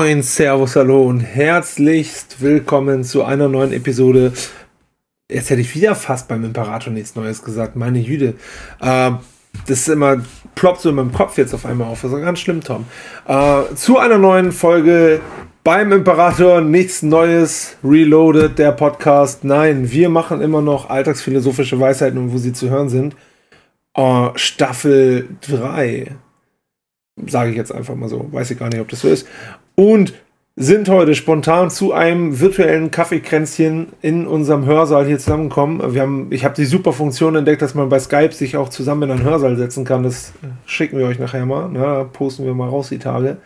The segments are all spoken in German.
Moin, Servus, Hallo und herzlichst willkommen zu einer neuen Episode. Jetzt hätte ich wieder fast beim Imperator nichts Neues gesagt, meine Jüde. Äh, das ist immer, ploppt so in meinem Kopf jetzt auf einmal auf. Das ist ganz schlimm, Tom. Äh, zu einer neuen Folge beim Imperator, nichts Neues, Reloaded, der Podcast. Nein, wir machen immer noch alltagsphilosophische Weisheiten und wo sie zu hören sind. Äh, Staffel 3 sage ich jetzt einfach mal so. Weiß ich gar nicht, ob das so ist. Und sind heute spontan zu einem virtuellen Kaffeekränzchen in unserem Hörsaal hier zusammengekommen. Wir haben, ich habe die super Funktion entdeckt, dass man bei Skype sich auch zusammen in einen Hörsaal setzen kann. Das schicken wir euch nachher mal. Na, posten wir mal raus die Tage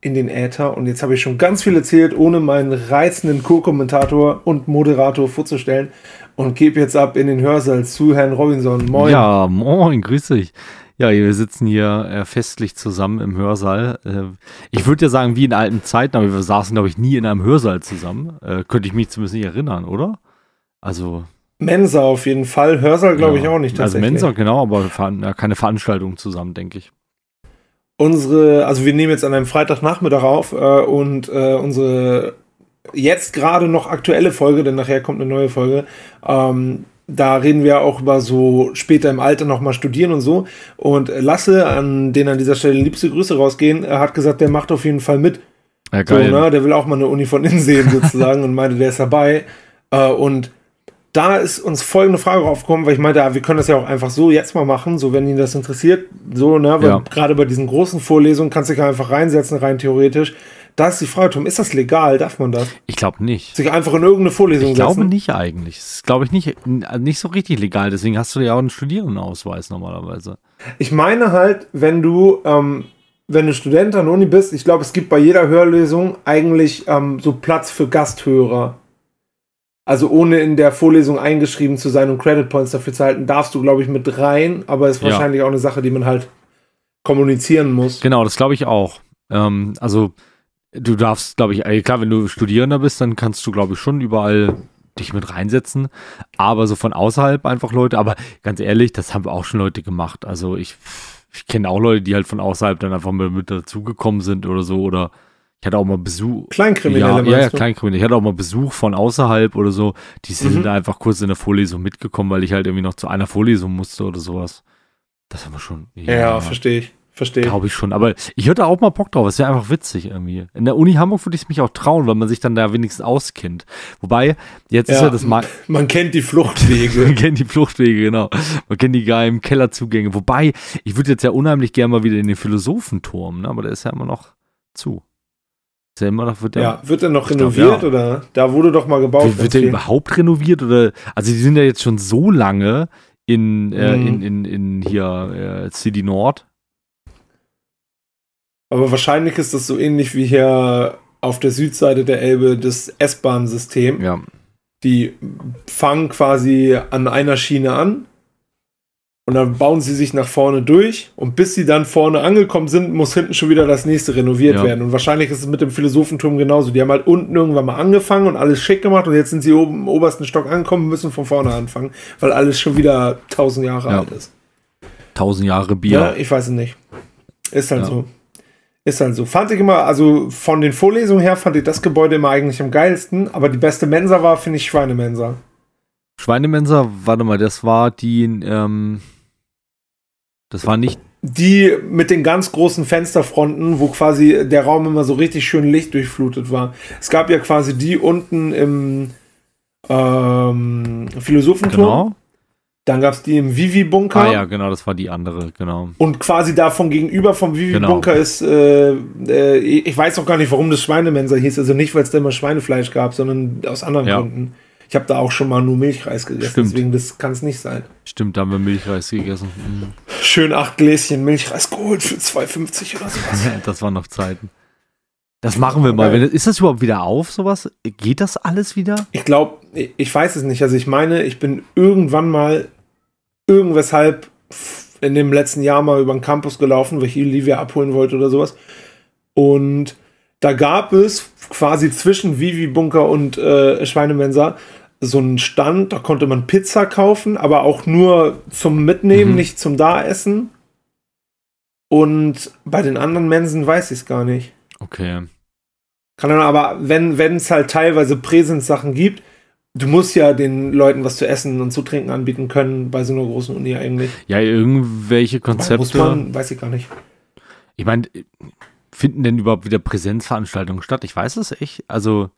in den Äther. Und jetzt habe ich schon ganz viel erzählt, ohne meinen reizenden Co-Kommentator und Moderator vorzustellen. Und gebe jetzt ab in den Hörsaal zu Herrn Robinson. Moin. Ja, moin, grüß dich. Ja, wir sitzen hier äh, festlich zusammen im Hörsaal. Äh, ich würde ja sagen, wie in alten Zeiten, aber wir saßen, glaube ich, nie in einem Hörsaal zusammen. Äh, könnte ich mich zumindest nicht erinnern, oder? Also. Mensa auf jeden Fall. Hörsaal glaube ja, ich auch nicht Also Mensa, genau, aber keine Veranstaltung zusammen, denke ich. Unsere, also wir nehmen jetzt an einem Freitagnachmittag auf äh, und äh, unsere jetzt gerade noch aktuelle Folge, denn nachher kommt eine neue Folge, ähm, da reden wir auch über so später im Alter nochmal studieren und so. Und Lasse, an den an dieser Stelle liebste Grüße rausgehen, er hat gesagt, der macht auf jeden Fall mit. Ja. So, ne? Der will auch mal eine Uni von innen sehen sozusagen und meinte, der ist dabei. Äh, und da ist uns folgende Frage aufgekommen, weil ich meinte, ja, wir können das ja auch einfach so jetzt mal machen, so wenn ihn das interessiert, so, ne, ja. gerade bei diesen großen Vorlesungen kannst du dich einfach reinsetzen, rein theoretisch. Da ist die Frage, Tom, ist das legal? Darf man das? Ich glaube nicht. Sich einfach in irgendeine Vorlesung ich setzen? Ich glaube nicht eigentlich. Das ist, glaube ich, nicht, nicht so richtig legal. Deswegen hast du ja auch einen Studierendenausweis normalerweise. Ich meine halt, wenn du, ähm, wenn du Student an der Uni bist, ich glaube, es gibt bei jeder Hörlesung eigentlich ähm, so Platz für Gasthörer. Also ohne in der Vorlesung eingeschrieben zu sein und Credit Points dafür zu halten, darfst du, glaube ich, mit rein. Aber es ist ja. wahrscheinlich auch eine Sache, die man halt kommunizieren muss. Genau, das glaube ich auch. Ähm, also Du darfst, glaube ich, klar, wenn du Studierender bist, dann kannst du, glaube ich, schon überall dich mit reinsetzen. Aber so von außerhalb einfach Leute. Aber ganz ehrlich, das haben auch schon Leute gemacht. Also ich, ich kenne auch Leute, die halt von außerhalb dann einfach mit, mit dazugekommen sind oder so. Oder ich hatte auch mal Besuch. Kleinkriminelle, ja, ja, ja, Kleinkriminelle. Ich hatte auch mal Besuch von außerhalb oder so. Die sind mhm. da einfach kurz in der Vorlesung mitgekommen, weil ich halt irgendwie noch zu einer Vorlesung musste oder sowas. Das haben wir schon. Ja, ja verstehe ich. Verstehe. Glaube ich schon. Aber ich hätte auch mal Bock drauf. Es wäre einfach witzig irgendwie. In der Uni Hamburg würde ich es mich auch trauen, weil man sich dann da wenigstens auskennt. Wobei, jetzt ja, ist ja das mal. Man kennt die Fluchtwege. man kennt die Fluchtwege, genau. Man kennt die geheimen Kellerzugänge. Wobei, ich würde jetzt ja unheimlich gerne mal wieder in den Philosophenturm, ne? aber der ist ja immer noch zu. Ist ja immer noch, wird der, ja, wird der noch renoviert glaub, ja. oder? Da wurde doch mal gebaut. Wird, wird der überhaupt renoviert oder? Also, die sind ja jetzt schon so lange in, äh, mhm. in, in, in hier äh, City Nord aber wahrscheinlich ist das so ähnlich wie hier auf der Südseite der Elbe das S-Bahn-System. Ja. Die fangen quasi an einer Schiene an und dann bauen sie sich nach vorne durch und bis sie dann vorne angekommen sind, muss hinten schon wieder das nächste renoviert ja. werden. Und wahrscheinlich ist es mit dem Philosophenturm genauso. Die haben halt unten irgendwann mal angefangen und alles schick gemacht und jetzt sind sie oben im obersten Stock angekommen und müssen von vorne anfangen, weil alles schon wieder tausend Jahre ja. alt ist. Tausend Jahre Bier. Ja, ich weiß es nicht. Ist halt ja. so. Ist dann so. Fand ich immer, also von den Vorlesungen her fand ich das Gebäude immer eigentlich am geilsten, aber die beste Mensa war, finde ich, Schweinemensa. Schweinemensa, warte mal, das war die, ähm, das war nicht. Die mit den ganz großen Fensterfronten, wo quasi der Raum immer so richtig schön lichtdurchflutet war. Es gab ja quasi die unten im ähm, Philosophenturm. Genau. Dann gab es die im Vivi-Bunker. Ah ja, genau, das war die andere, genau. Und quasi davon gegenüber vom Vivi-Bunker genau. ist, äh, äh, ich weiß auch gar nicht, warum das Schweinemensa hieß. Also nicht, weil es da immer Schweinefleisch gab, sondern aus anderen ja. Gründen. Ich habe da auch schon mal nur Milchreis gegessen, Stimmt. deswegen das kann es nicht sein. Stimmt, da haben wir Milchreis gegessen. Mhm. Schön acht Gläschen Milchreis geholt für 2,50 oder sowas. das waren noch Zeiten. Das machen wir mal. Wenn, ist das überhaupt wieder auf, sowas? Geht das alles wieder? Ich glaube, ich weiß es nicht. Also ich meine, ich bin irgendwann mal irgendweshalb in dem letzten Jahr mal über den Campus gelaufen, weil ich Olivia abholen wollte oder sowas. Und da gab es quasi zwischen Vivi Bunker und äh, Schweinemensa so einen Stand, da konnte man Pizza kaufen, aber auch nur zum Mitnehmen, mhm. nicht zum Kann dann aber, wenn es halt teilweise Präsenzsachen gibt, du musst ja den Leuten was zu essen und zu trinken anbieten können bei so einer großen Uni eigentlich. Ja, irgendwelche Konzepte. Muss man, weiß ich gar nicht. Ich meine, finden denn überhaupt wieder Präsenzveranstaltungen statt? Ich weiß es echt. Also.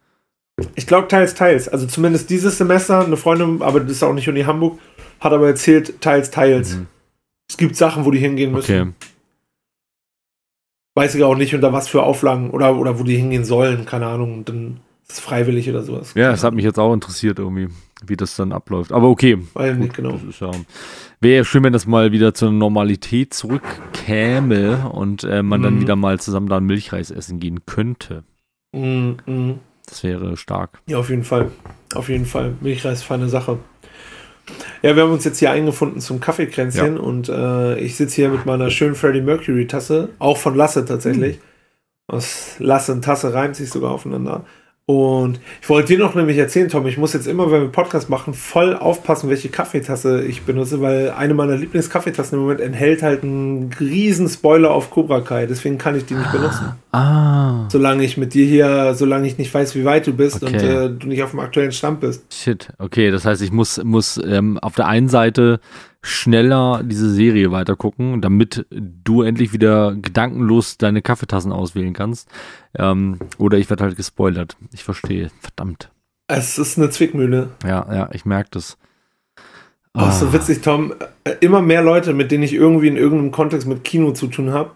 Ich glaube teils, teils. Also zumindest dieses Semester, eine Freundin, aber das ist auch nicht Uni Hamburg, hat aber erzählt, teils, teils. Mhm. Es gibt Sachen, wo die hingehen müssen. Okay. Weiß ich auch nicht, unter was für Auflagen oder, oder wo die hingehen sollen, keine Ahnung. Und dann ist freiwillig oder sowas. Ja, es hat mich jetzt auch interessiert, irgendwie, wie das dann abläuft. Aber okay. Weil nicht, genau. Ja, Wäre ja schön, wenn das mal wieder zur Normalität zurückkäme und äh, man mm. dann mhm. wieder mal zusammen da Milchreis essen gehen könnte. Mm, mm. Das wäre stark. Ja, auf jeden Fall. Auf jeden Fall. Milchreis ist feine Sache. Ja, wir haben uns jetzt hier eingefunden zum Kaffeekränzchen ja. und äh, ich sitze hier mit meiner schönen Freddie Mercury Tasse, auch von Lasse tatsächlich. Mhm. Aus Lasse und Tasse reimt sich sogar aufeinander. Und ich wollte dir noch nämlich erzählen, Tom, ich muss jetzt immer, wenn wir Podcast machen, voll aufpassen, welche Kaffeetasse ich benutze, weil eine meiner Lieblingskaffeetassen im Moment enthält halt einen riesen Spoiler auf Cobra Kai. Deswegen kann ich die nicht benutzen. Ah. Solange ich mit dir hier, solange ich nicht weiß, wie weit du bist okay. und äh, du nicht auf dem aktuellen Stand bist. Shit, okay, das heißt, ich muss, muss ähm, auf der einen Seite schneller diese Serie weitergucken, damit du endlich wieder gedankenlos deine Kaffeetassen auswählen kannst. Ähm, oder ich werde halt gespoilert. Ich verstehe. Verdammt. Es ist eine Zwickmühle. Ja, ja, ich merke das. Oh, ah. so witzig, Tom. Immer mehr Leute, mit denen ich irgendwie in irgendeinem Kontext mit Kino zu tun habe,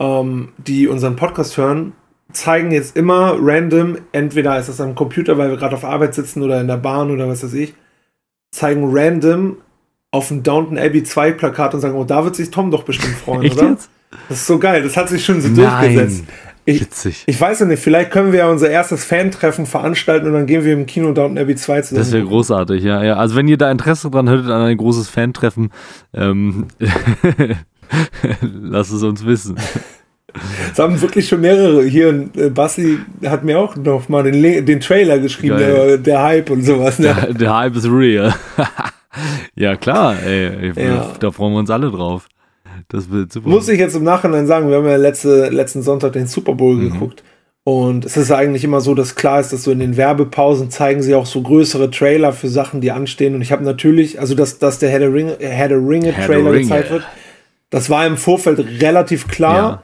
ähm, die unseren Podcast hören, zeigen jetzt immer random, entweder ist das am Computer, weil wir gerade auf Arbeit sitzen oder in der Bahn oder was weiß ich, zeigen random auf ein Downton Abbey 2 Plakat und sagen, oh, da wird sich Tom doch bestimmt freuen, Echt oder? Jetzt? Das ist so geil, das hat sich schon so Nein. durchgesetzt. Ich, Witzig. ich weiß ja nicht, vielleicht können wir ja unser erstes Fan-Treffen veranstalten und dann gehen wir im Kino Downton Abbey 2 zusammen. Das wäre großartig, ja, ja. Also wenn ihr da Interesse dran hättet an ein großes Fan-Treffen, ähm, lasst es uns wissen. Es haben wirklich schon mehrere. Hier, äh, Bassi hat mir auch noch mal den, den Trailer geschrieben, der, der, Hype und sowas. Ne? Der, der Hype ist real. ja, klar, ey. Ja. Da freuen wir uns alle drauf. Das wird super. Muss ich jetzt im Nachhinein sagen, wir haben ja letzte, letzten Sonntag den Super Bowl mhm. geguckt. Und es ist eigentlich immer so, dass klar ist, dass so in den Werbepausen zeigen sie auch so größere Trailer für Sachen, die anstehen. Und ich habe natürlich, also dass, dass der Herr der Ringe, Herr der Ringe Trailer gezeigt wird, das war im Vorfeld relativ klar. Ja.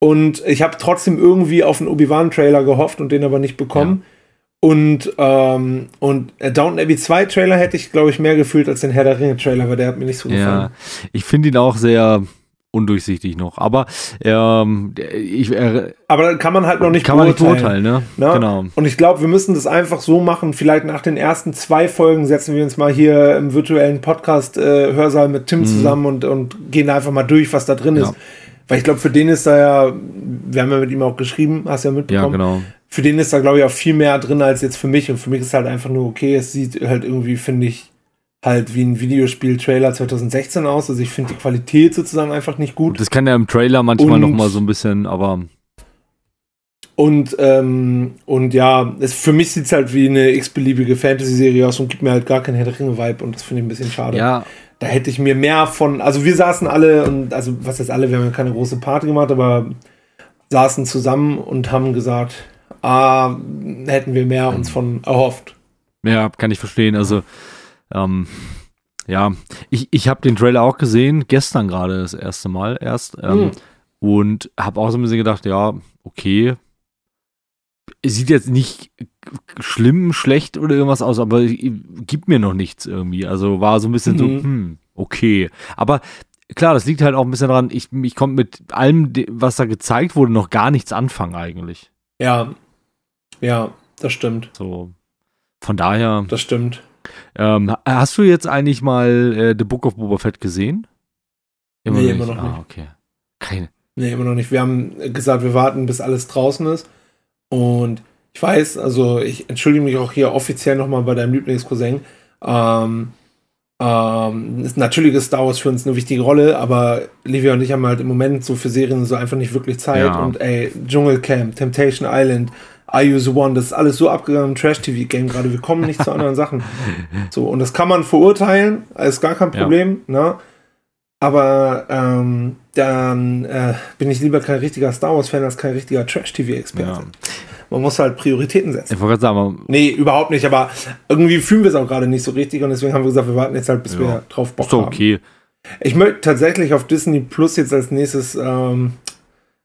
Und ich habe trotzdem irgendwie auf einen Obi-Wan Trailer gehofft und den aber nicht bekommen. Ja. Und, ähm, und Downton Abbey 2 Trailer hätte ich, glaube ich, mehr gefühlt als den Herr der Ringe Trailer, weil der hat mir nicht so gefallen. Ja, ich finde ihn auch sehr undurchsichtig noch. Aber ähm, ich, äh, aber kann man halt noch nicht kann beurteilen. man nicht beurteilen, ne? Na? Genau. Und ich glaube, wir müssen das einfach so machen. Vielleicht nach den ersten zwei Folgen setzen wir uns mal hier im virtuellen Podcast äh, Hörsaal mit Tim mhm. zusammen und, und gehen einfach mal durch, was da drin ja. ist. Weil ich glaube, für den ist da ja, wir haben ja mit ihm auch geschrieben, hast ja mitbekommen. Ja, genau für den ist da, glaube ich, auch viel mehr drin als jetzt für mich. Und für mich ist halt einfach nur okay. Es sieht halt irgendwie, finde ich, halt wie ein Videospiel-Trailer 2016 aus. Also ich finde die Qualität sozusagen einfach nicht gut. Das kann ja im Trailer manchmal und, noch mal so ein bisschen, aber. Und, ähm, und ja, es, für mich sieht es halt wie eine x-beliebige Fantasy-Serie aus und gibt mir halt gar keinen Herr der Ringe-Vibe und das finde ich ein bisschen schade. Ja. Da hätte ich mir mehr von, also wir saßen alle und, also was heißt alle, wir haben ja keine große Party gemacht, aber saßen zusammen und haben gesagt, ah, hätten wir mehr uns von erhofft. Ja, kann ich verstehen. Also, ähm, ja, ich, ich habe den Trailer auch gesehen, gestern gerade das erste Mal erst. Ähm, mhm. Und habe auch so ein bisschen gedacht, ja, okay. Sieht jetzt nicht schlimm, schlecht oder irgendwas aus, aber gibt mir noch nichts irgendwie. Also war so ein bisschen mhm. so, hm, okay. Aber klar, das liegt halt auch ein bisschen daran, ich, ich konnte mit allem, was da gezeigt wurde, noch gar nichts anfangen eigentlich. Ja, ja, das stimmt. So. Von daher. Das stimmt. Ähm, hast du jetzt eigentlich mal äh, The Book of Boba Fett gesehen? Immer nee, immer noch ah, okay. Keine. Nee, immer noch nicht. Wir haben gesagt, wir warten, bis alles draußen ist. Und ich weiß, also ich entschuldige mich auch hier offiziell nochmal bei deinem Lieblingscousin. Ähm, ähm, ist, natürlich ist Star Wars für uns eine wichtige Rolle, aber Livia und ich haben halt im Moment so für Serien so einfach nicht wirklich Zeit. Ja. Und ey, Dschungelcamp, Temptation Island, Are You the One? Das ist alles so abgegangen im Trash-TV-Game gerade. Wir kommen nicht zu anderen Sachen. So, und das kann man verurteilen, ist gar kein Problem, ja. ne? Aber ähm, dann äh, bin ich lieber kein richtiger Star Wars-Fan als kein richtiger Trash-TV-Experte. Ja. Man muss halt Prioritäten setzen. Ich wollte gerade sagen, nee, überhaupt nicht, aber irgendwie fühlen wir es auch gerade nicht so richtig und deswegen haben wir gesagt, wir warten jetzt halt, bis ja. wir drauf Bock ist haben. okay. Ich möchte tatsächlich auf Disney Plus jetzt als nächstes, ähm,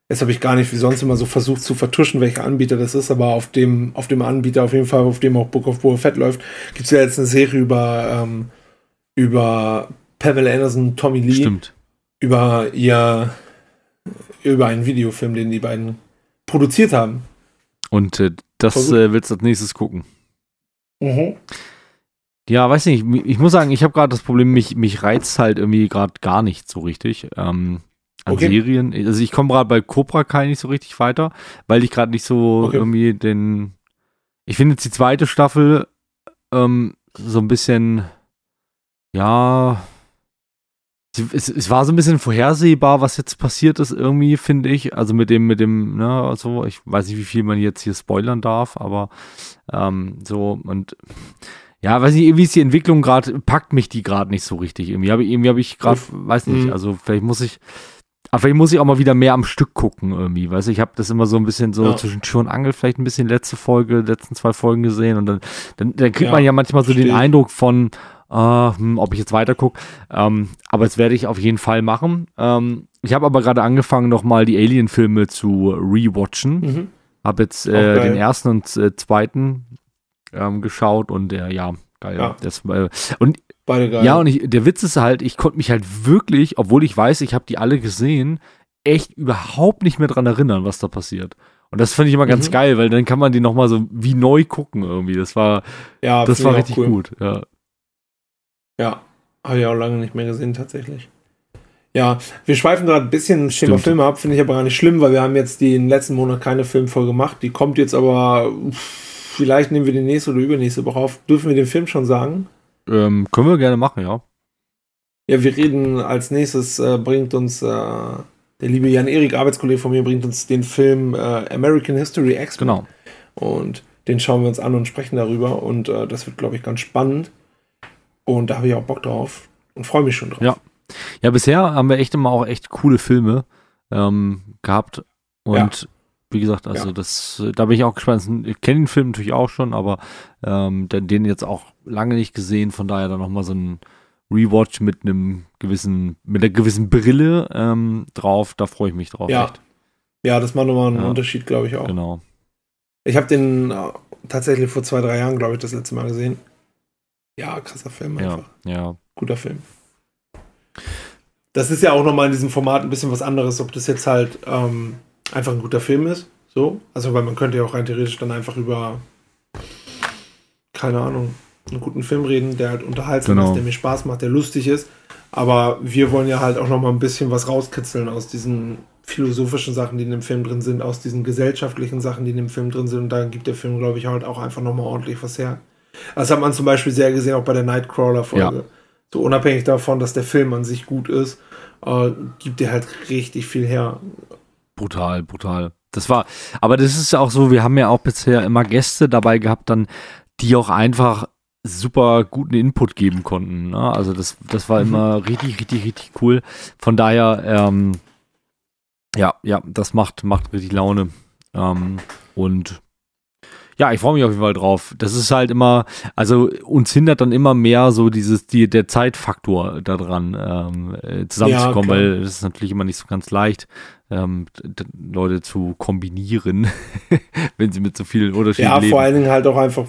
jetzt habe ich gar nicht wie sonst immer so versucht zu vertuschen, welcher Anbieter das ist, aber auf dem, auf dem Anbieter, auf jeden Fall, auf dem auch Book of Boba Fett läuft, gibt es ja jetzt eine Serie über, ähm, über Pamela Anderson, Tommy Lee. Stimmt. Über ihr, über einen Videofilm, den die beiden produziert haben. Und äh, das äh, willst du als nächstes gucken. Mhm. Ja, weiß nicht, ich muss sagen, ich habe gerade das Problem, mich, mich reizt halt irgendwie gerade gar nicht so richtig. Ähm, an okay. Serien. Also ich komme gerade bei Cobra Kai nicht so richtig weiter, weil ich gerade nicht so okay. irgendwie den. Ich finde jetzt die zweite Staffel ähm, so ein bisschen, ja, es, es, war so ein bisschen vorhersehbar, was jetzt passiert ist, irgendwie, finde ich. Also mit dem, mit dem, ne, also ich weiß nicht, wie viel man jetzt hier spoilern darf, aber ähm, so und ja, weiß nicht, irgendwie ist die Entwicklung gerade, packt mich die gerade nicht so richtig. Irgendwie habe irgendwie hab ich gerade, weiß nicht, mhm. also vielleicht muss ich, aber vielleicht muss ich auch mal wieder mehr am Stück gucken irgendwie, weißt du, ich habe das immer so ein bisschen so ja. zwischen Tür und Angel vielleicht ein bisschen letzte Folge, letzten zwei Folgen gesehen und dann, dann, dann kriegt ja, man ja manchmal so den Eindruck von, Uh, hm, ob ich jetzt weiter gucke. Ähm, aber das werde ich auf jeden Fall machen. Ähm, ich habe aber gerade angefangen, nochmal die Alien-Filme zu rewatchen. Mhm. Habe jetzt äh, den ersten und äh, zweiten ähm, geschaut und äh, ja, geil. Ja. Das, äh, und Beide geil. Ja, und ich, der Witz ist halt, ich konnte mich halt wirklich, obwohl ich weiß, ich habe die alle gesehen, echt überhaupt nicht mehr dran erinnern, was da passiert. Und das finde ich immer ganz mhm. geil, weil dann kann man die nochmal so wie neu gucken irgendwie. Das war, ja, das war richtig cool. gut, ja. Ja, habe ich auch lange nicht mehr gesehen, tatsächlich. Ja, wir schweifen gerade ein bisschen Thema Filme ab, finde ich aber gar nicht schlimm, weil wir haben jetzt den letzten Monat keine Filmfolge gemacht. Die kommt jetzt aber, vielleicht nehmen wir die nächste oder übernächste Woche auf. Dürfen wir den Film schon sagen? Ähm, können wir gerne machen, ja. Ja, wir reden als nächstes, äh, bringt uns äh, der liebe Jan-Erik, Arbeitskollege von mir, bringt uns den Film äh, American History X. Genau. Und den schauen wir uns an und sprechen darüber. Und äh, das wird, glaube ich, ganz spannend. Und da habe ich auch Bock drauf und freue mich schon drauf. Ja. Ja, bisher haben wir echt immer auch echt coole Filme ähm, gehabt. Und ja. wie gesagt, also ja. das, da bin ich auch gespannt. Ich kenne den Film natürlich auch schon, aber ähm, den jetzt auch lange nicht gesehen. Von daher dann nochmal so ein Rewatch mit einem gewissen, mit einer gewissen Brille ähm, drauf. Da freue ich mich drauf. Ja. Echt. Ja, das macht nochmal einen ja. Unterschied, glaube ich auch. Genau. Ich habe den äh, tatsächlich vor zwei, drei Jahren, glaube ich, das letzte Mal gesehen. Ja, krasser Film einfach. Ja, ja. Guter Film. Das ist ja auch nochmal in diesem Format ein bisschen was anderes, ob das jetzt halt ähm, einfach ein guter Film ist. So. Also, weil man könnte ja auch rein theoretisch dann einfach über, keine Ahnung, einen guten Film reden, der halt unterhaltsam genau. ist, der mir Spaß macht, der lustig ist. Aber wir wollen ja halt auch nochmal ein bisschen was rauskitzeln aus diesen philosophischen Sachen, die in dem Film drin sind, aus diesen gesellschaftlichen Sachen, die in dem Film drin sind. Und da gibt der Film, glaube ich, halt auch einfach nochmal ordentlich was her. Das hat man zum Beispiel sehr gesehen, auch bei der Nightcrawler-Folge. Ja. So unabhängig davon, dass der Film an sich gut ist, äh, gibt der halt richtig viel her. Brutal, brutal. Das war, aber das ist ja auch so, wir haben ja auch bisher immer Gäste dabei gehabt, dann, die auch einfach super guten Input geben konnten. Ne? Also das, das war mhm. immer richtig, richtig, richtig cool. Von daher, ähm, ja, ja, das macht, macht richtig Laune. Ähm, und ja, ich freue mich auf jeden Fall drauf. Das ist halt immer, also uns hindert dann immer mehr so dieses, die, der Zeitfaktor daran ähm, äh, zusammenzukommen, ja, weil es ist natürlich immer nicht so ganz leicht, ähm, Leute zu kombinieren, wenn sie mit so vielen Unterschieden ja, leben. Ja, vor allen Dingen halt auch einfach,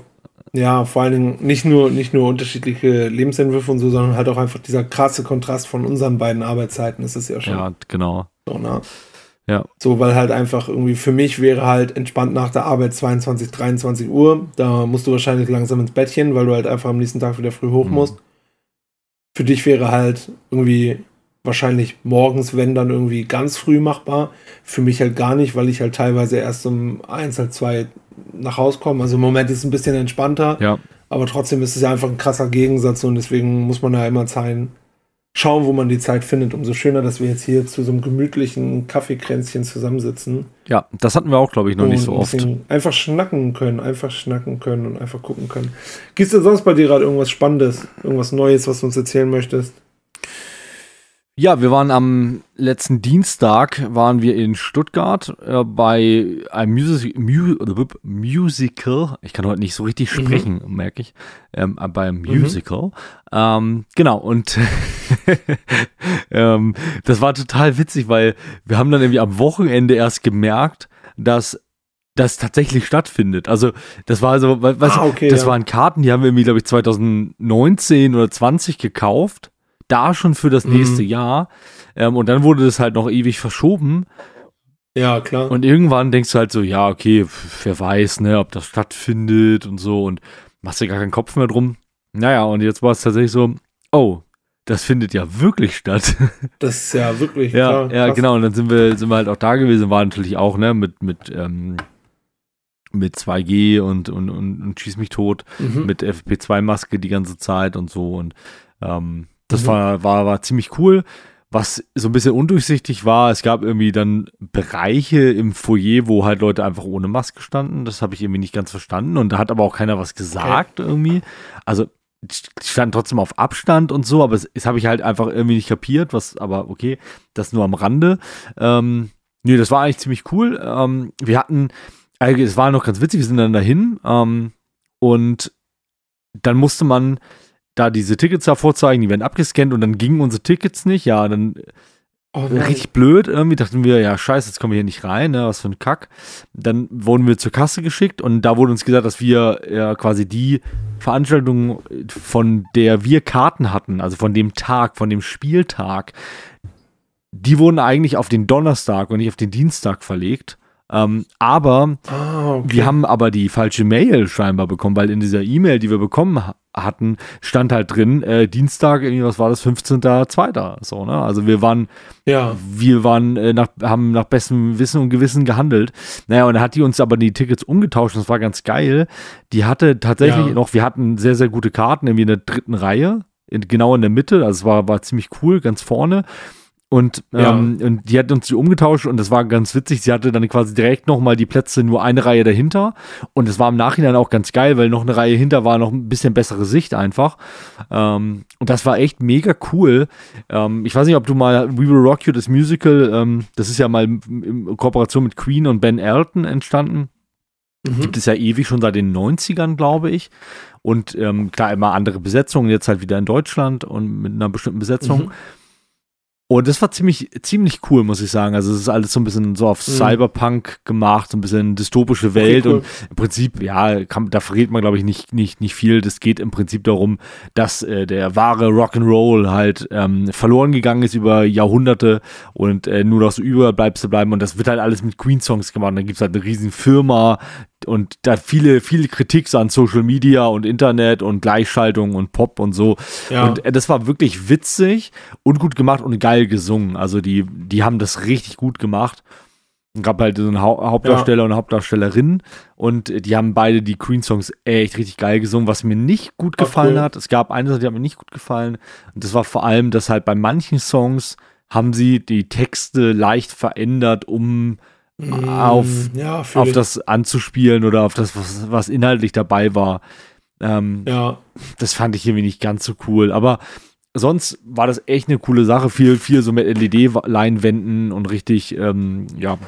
ja, vor allen Dingen nicht nur, nicht nur unterschiedliche Lebensentwürfe und so, sondern halt auch einfach dieser krasse Kontrast von unseren beiden Arbeitszeiten ist es ja schon. Ja, genau. So, ne? Ja. So, weil halt einfach irgendwie für mich wäre halt entspannt nach der Arbeit 22, 23 Uhr. Da musst du wahrscheinlich langsam ins Bettchen, weil du halt einfach am nächsten Tag wieder früh hoch mhm. musst. Für dich wäre halt irgendwie wahrscheinlich morgens, wenn dann irgendwie ganz früh machbar. Für mich halt gar nicht, weil ich halt teilweise erst um eins, halt zwei nach Hause komme. Also im Moment ist es ein bisschen entspannter. Ja. Aber trotzdem ist es ja einfach ein krasser Gegensatz und deswegen muss man da immer zeigen, schauen, wo man die Zeit findet. Umso schöner, dass wir jetzt hier zu so einem gemütlichen Kaffeekränzchen zusammensitzen. Ja, das hatten wir auch, glaube ich, noch nicht so oft. Einfach schnacken können, einfach schnacken können und einfach gucken können. Gibt es denn sonst bei dir gerade irgendwas Spannendes, irgendwas Neues, was du uns erzählen möchtest? Ja, wir waren am letzten Dienstag waren wir in Stuttgart äh, bei einem Music, Mu, Musical. Ich kann heute nicht so richtig mhm. sprechen, mhm. merke ich. Ähm, äh, beim mhm. Musical. Mhm. Ähm, genau, und ähm, das war total witzig, weil wir haben dann irgendwie am Wochenende erst gemerkt, dass das tatsächlich stattfindet. Also, das war also, was, ah, okay, das ja. waren Karten, die haben wir irgendwie, glaube ich, 2019 oder 20 gekauft da schon für das nächste mhm. Jahr. Ähm, und dann wurde das halt noch ewig verschoben. Ja, klar. Und irgendwann denkst du halt so, ja, okay, wer weiß, ne, ob das stattfindet und so und machst dir gar keinen Kopf mehr drum. Naja, und jetzt war es tatsächlich so, oh, das findet ja wirklich statt. Das ist ja wirklich ja, klar, Ja, genau. Und dann sind wir, sind wir halt auch da gewesen, war natürlich auch, ne, mit, mit, ähm, mit 2G und, und, und, und schieß mich tot, mhm. mit FP2-Maske die ganze Zeit und so. Und ähm, das mhm. war, war, war ziemlich cool. Was so ein bisschen undurchsichtig war, es gab irgendwie dann Bereiche im Foyer, wo halt Leute einfach ohne Maske standen. Das habe ich irgendwie nicht ganz verstanden. Und da hat aber auch keiner was gesagt okay. irgendwie. Also stand trotzdem auf Abstand und so, aber es, das habe ich halt einfach irgendwie nicht kapiert, was, aber okay, das nur am Rande. Ähm, nee, das war eigentlich ziemlich cool. Ähm, wir hatten, also es war noch ganz witzig, wir sind dann dahin ähm, und dann musste man da diese Tickets da vorzeigen, die werden abgescannt und dann gingen unsere Tickets nicht. Ja, dann oh richtig blöd irgendwie. Dachten wir, ja, scheiße, jetzt kommen wir hier nicht rein, ne, was für ein Kack. Dann wurden wir zur Kasse geschickt und da wurde uns gesagt, dass wir ja quasi die Veranstaltung, von der wir Karten hatten, also von dem Tag, von dem Spieltag, die wurden eigentlich auf den Donnerstag und nicht auf den Dienstag verlegt. Ähm, aber ah, okay. wir haben aber die falsche Mail scheinbar bekommen, weil in dieser E-Mail, die wir bekommen hatten, stand halt drin, äh, Dienstag, irgendwie, was war das, 15.02. So, ne? Also wir waren, ja. wir waren, äh, nach, haben nach bestem Wissen und Gewissen gehandelt. Naja, und dann hat die uns aber die Tickets umgetauscht, das war ganz geil. Die hatte tatsächlich ja. noch, wir hatten sehr, sehr gute Karten, irgendwie in der dritten Reihe, in, genau in der Mitte, also es war, war ziemlich cool, ganz vorne. Und, ja. ähm, und die hat uns die umgetauscht und das war ganz witzig. Sie hatte dann quasi direkt nochmal die Plätze nur eine Reihe dahinter. Und es war im Nachhinein auch ganz geil, weil noch eine Reihe hinter war noch ein bisschen bessere Sicht einfach. Ähm, und das war echt mega cool. Ähm, ich weiß nicht, ob du mal We Will Rock You, das Musical, ähm, das ist ja mal in Kooperation mit Queen und Ben Elton entstanden. Mhm. Gibt es ja ewig schon seit den 90ern, glaube ich. Und ähm, klar, immer andere Besetzungen, jetzt halt wieder in Deutschland und mit einer bestimmten Besetzung. Mhm. Und das war ziemlich, ziemlich cool, muss ich sagen. Also es ist alles so ein bisschen so auf mhm. Cyberpunk gemacht, so ein bisschen dystopische Welt. Cool. Und im Prinzip, ja, kann, da verrät man, glaube ich, nicht, nicht, nicht viel. Das geht im Prinzip darum, dass äh, der wahre Rock'n'Roll halt ähm, verloren gegangen ist über Jahrhunderte und äh, nur noch so überbleibst zu bleiben. Und das wird halt alles mit Queen-Songs gemacht. Und dann gibt es halt eine riesen Firma, und da viele, viele Kritik an Social Media und Internet und Gleichschaltung und Pop und so. Ja. Und äh, das war wirklich witzig und gut gemacht und geil gesungen. Also die, die haben das richtig gut gemacht. Es gab halt so einen ha Hauptdarsteller ja. und eine Hauptdarstellerin und die haben beide die Queen-Songs echt richtig geil gesungen, was mir nicht gut gefallen cool. hat. Es gab eine Sache, die hat mir nicht gut gefallen. Und das war vor allem, dass halt bei manchen Songs haben sie die Texte leicht verändert, um auf, mm, ja, auf das anzuspielen oder auf das, was, was inhaltlich dabei war. Ähm, ja. Das fand ich irgendwie nicht ganz so cool. Aber sonst war das echt eine coole Sache. Viel, viel so mit LED-Leinwänden und richtig, ähm, ja,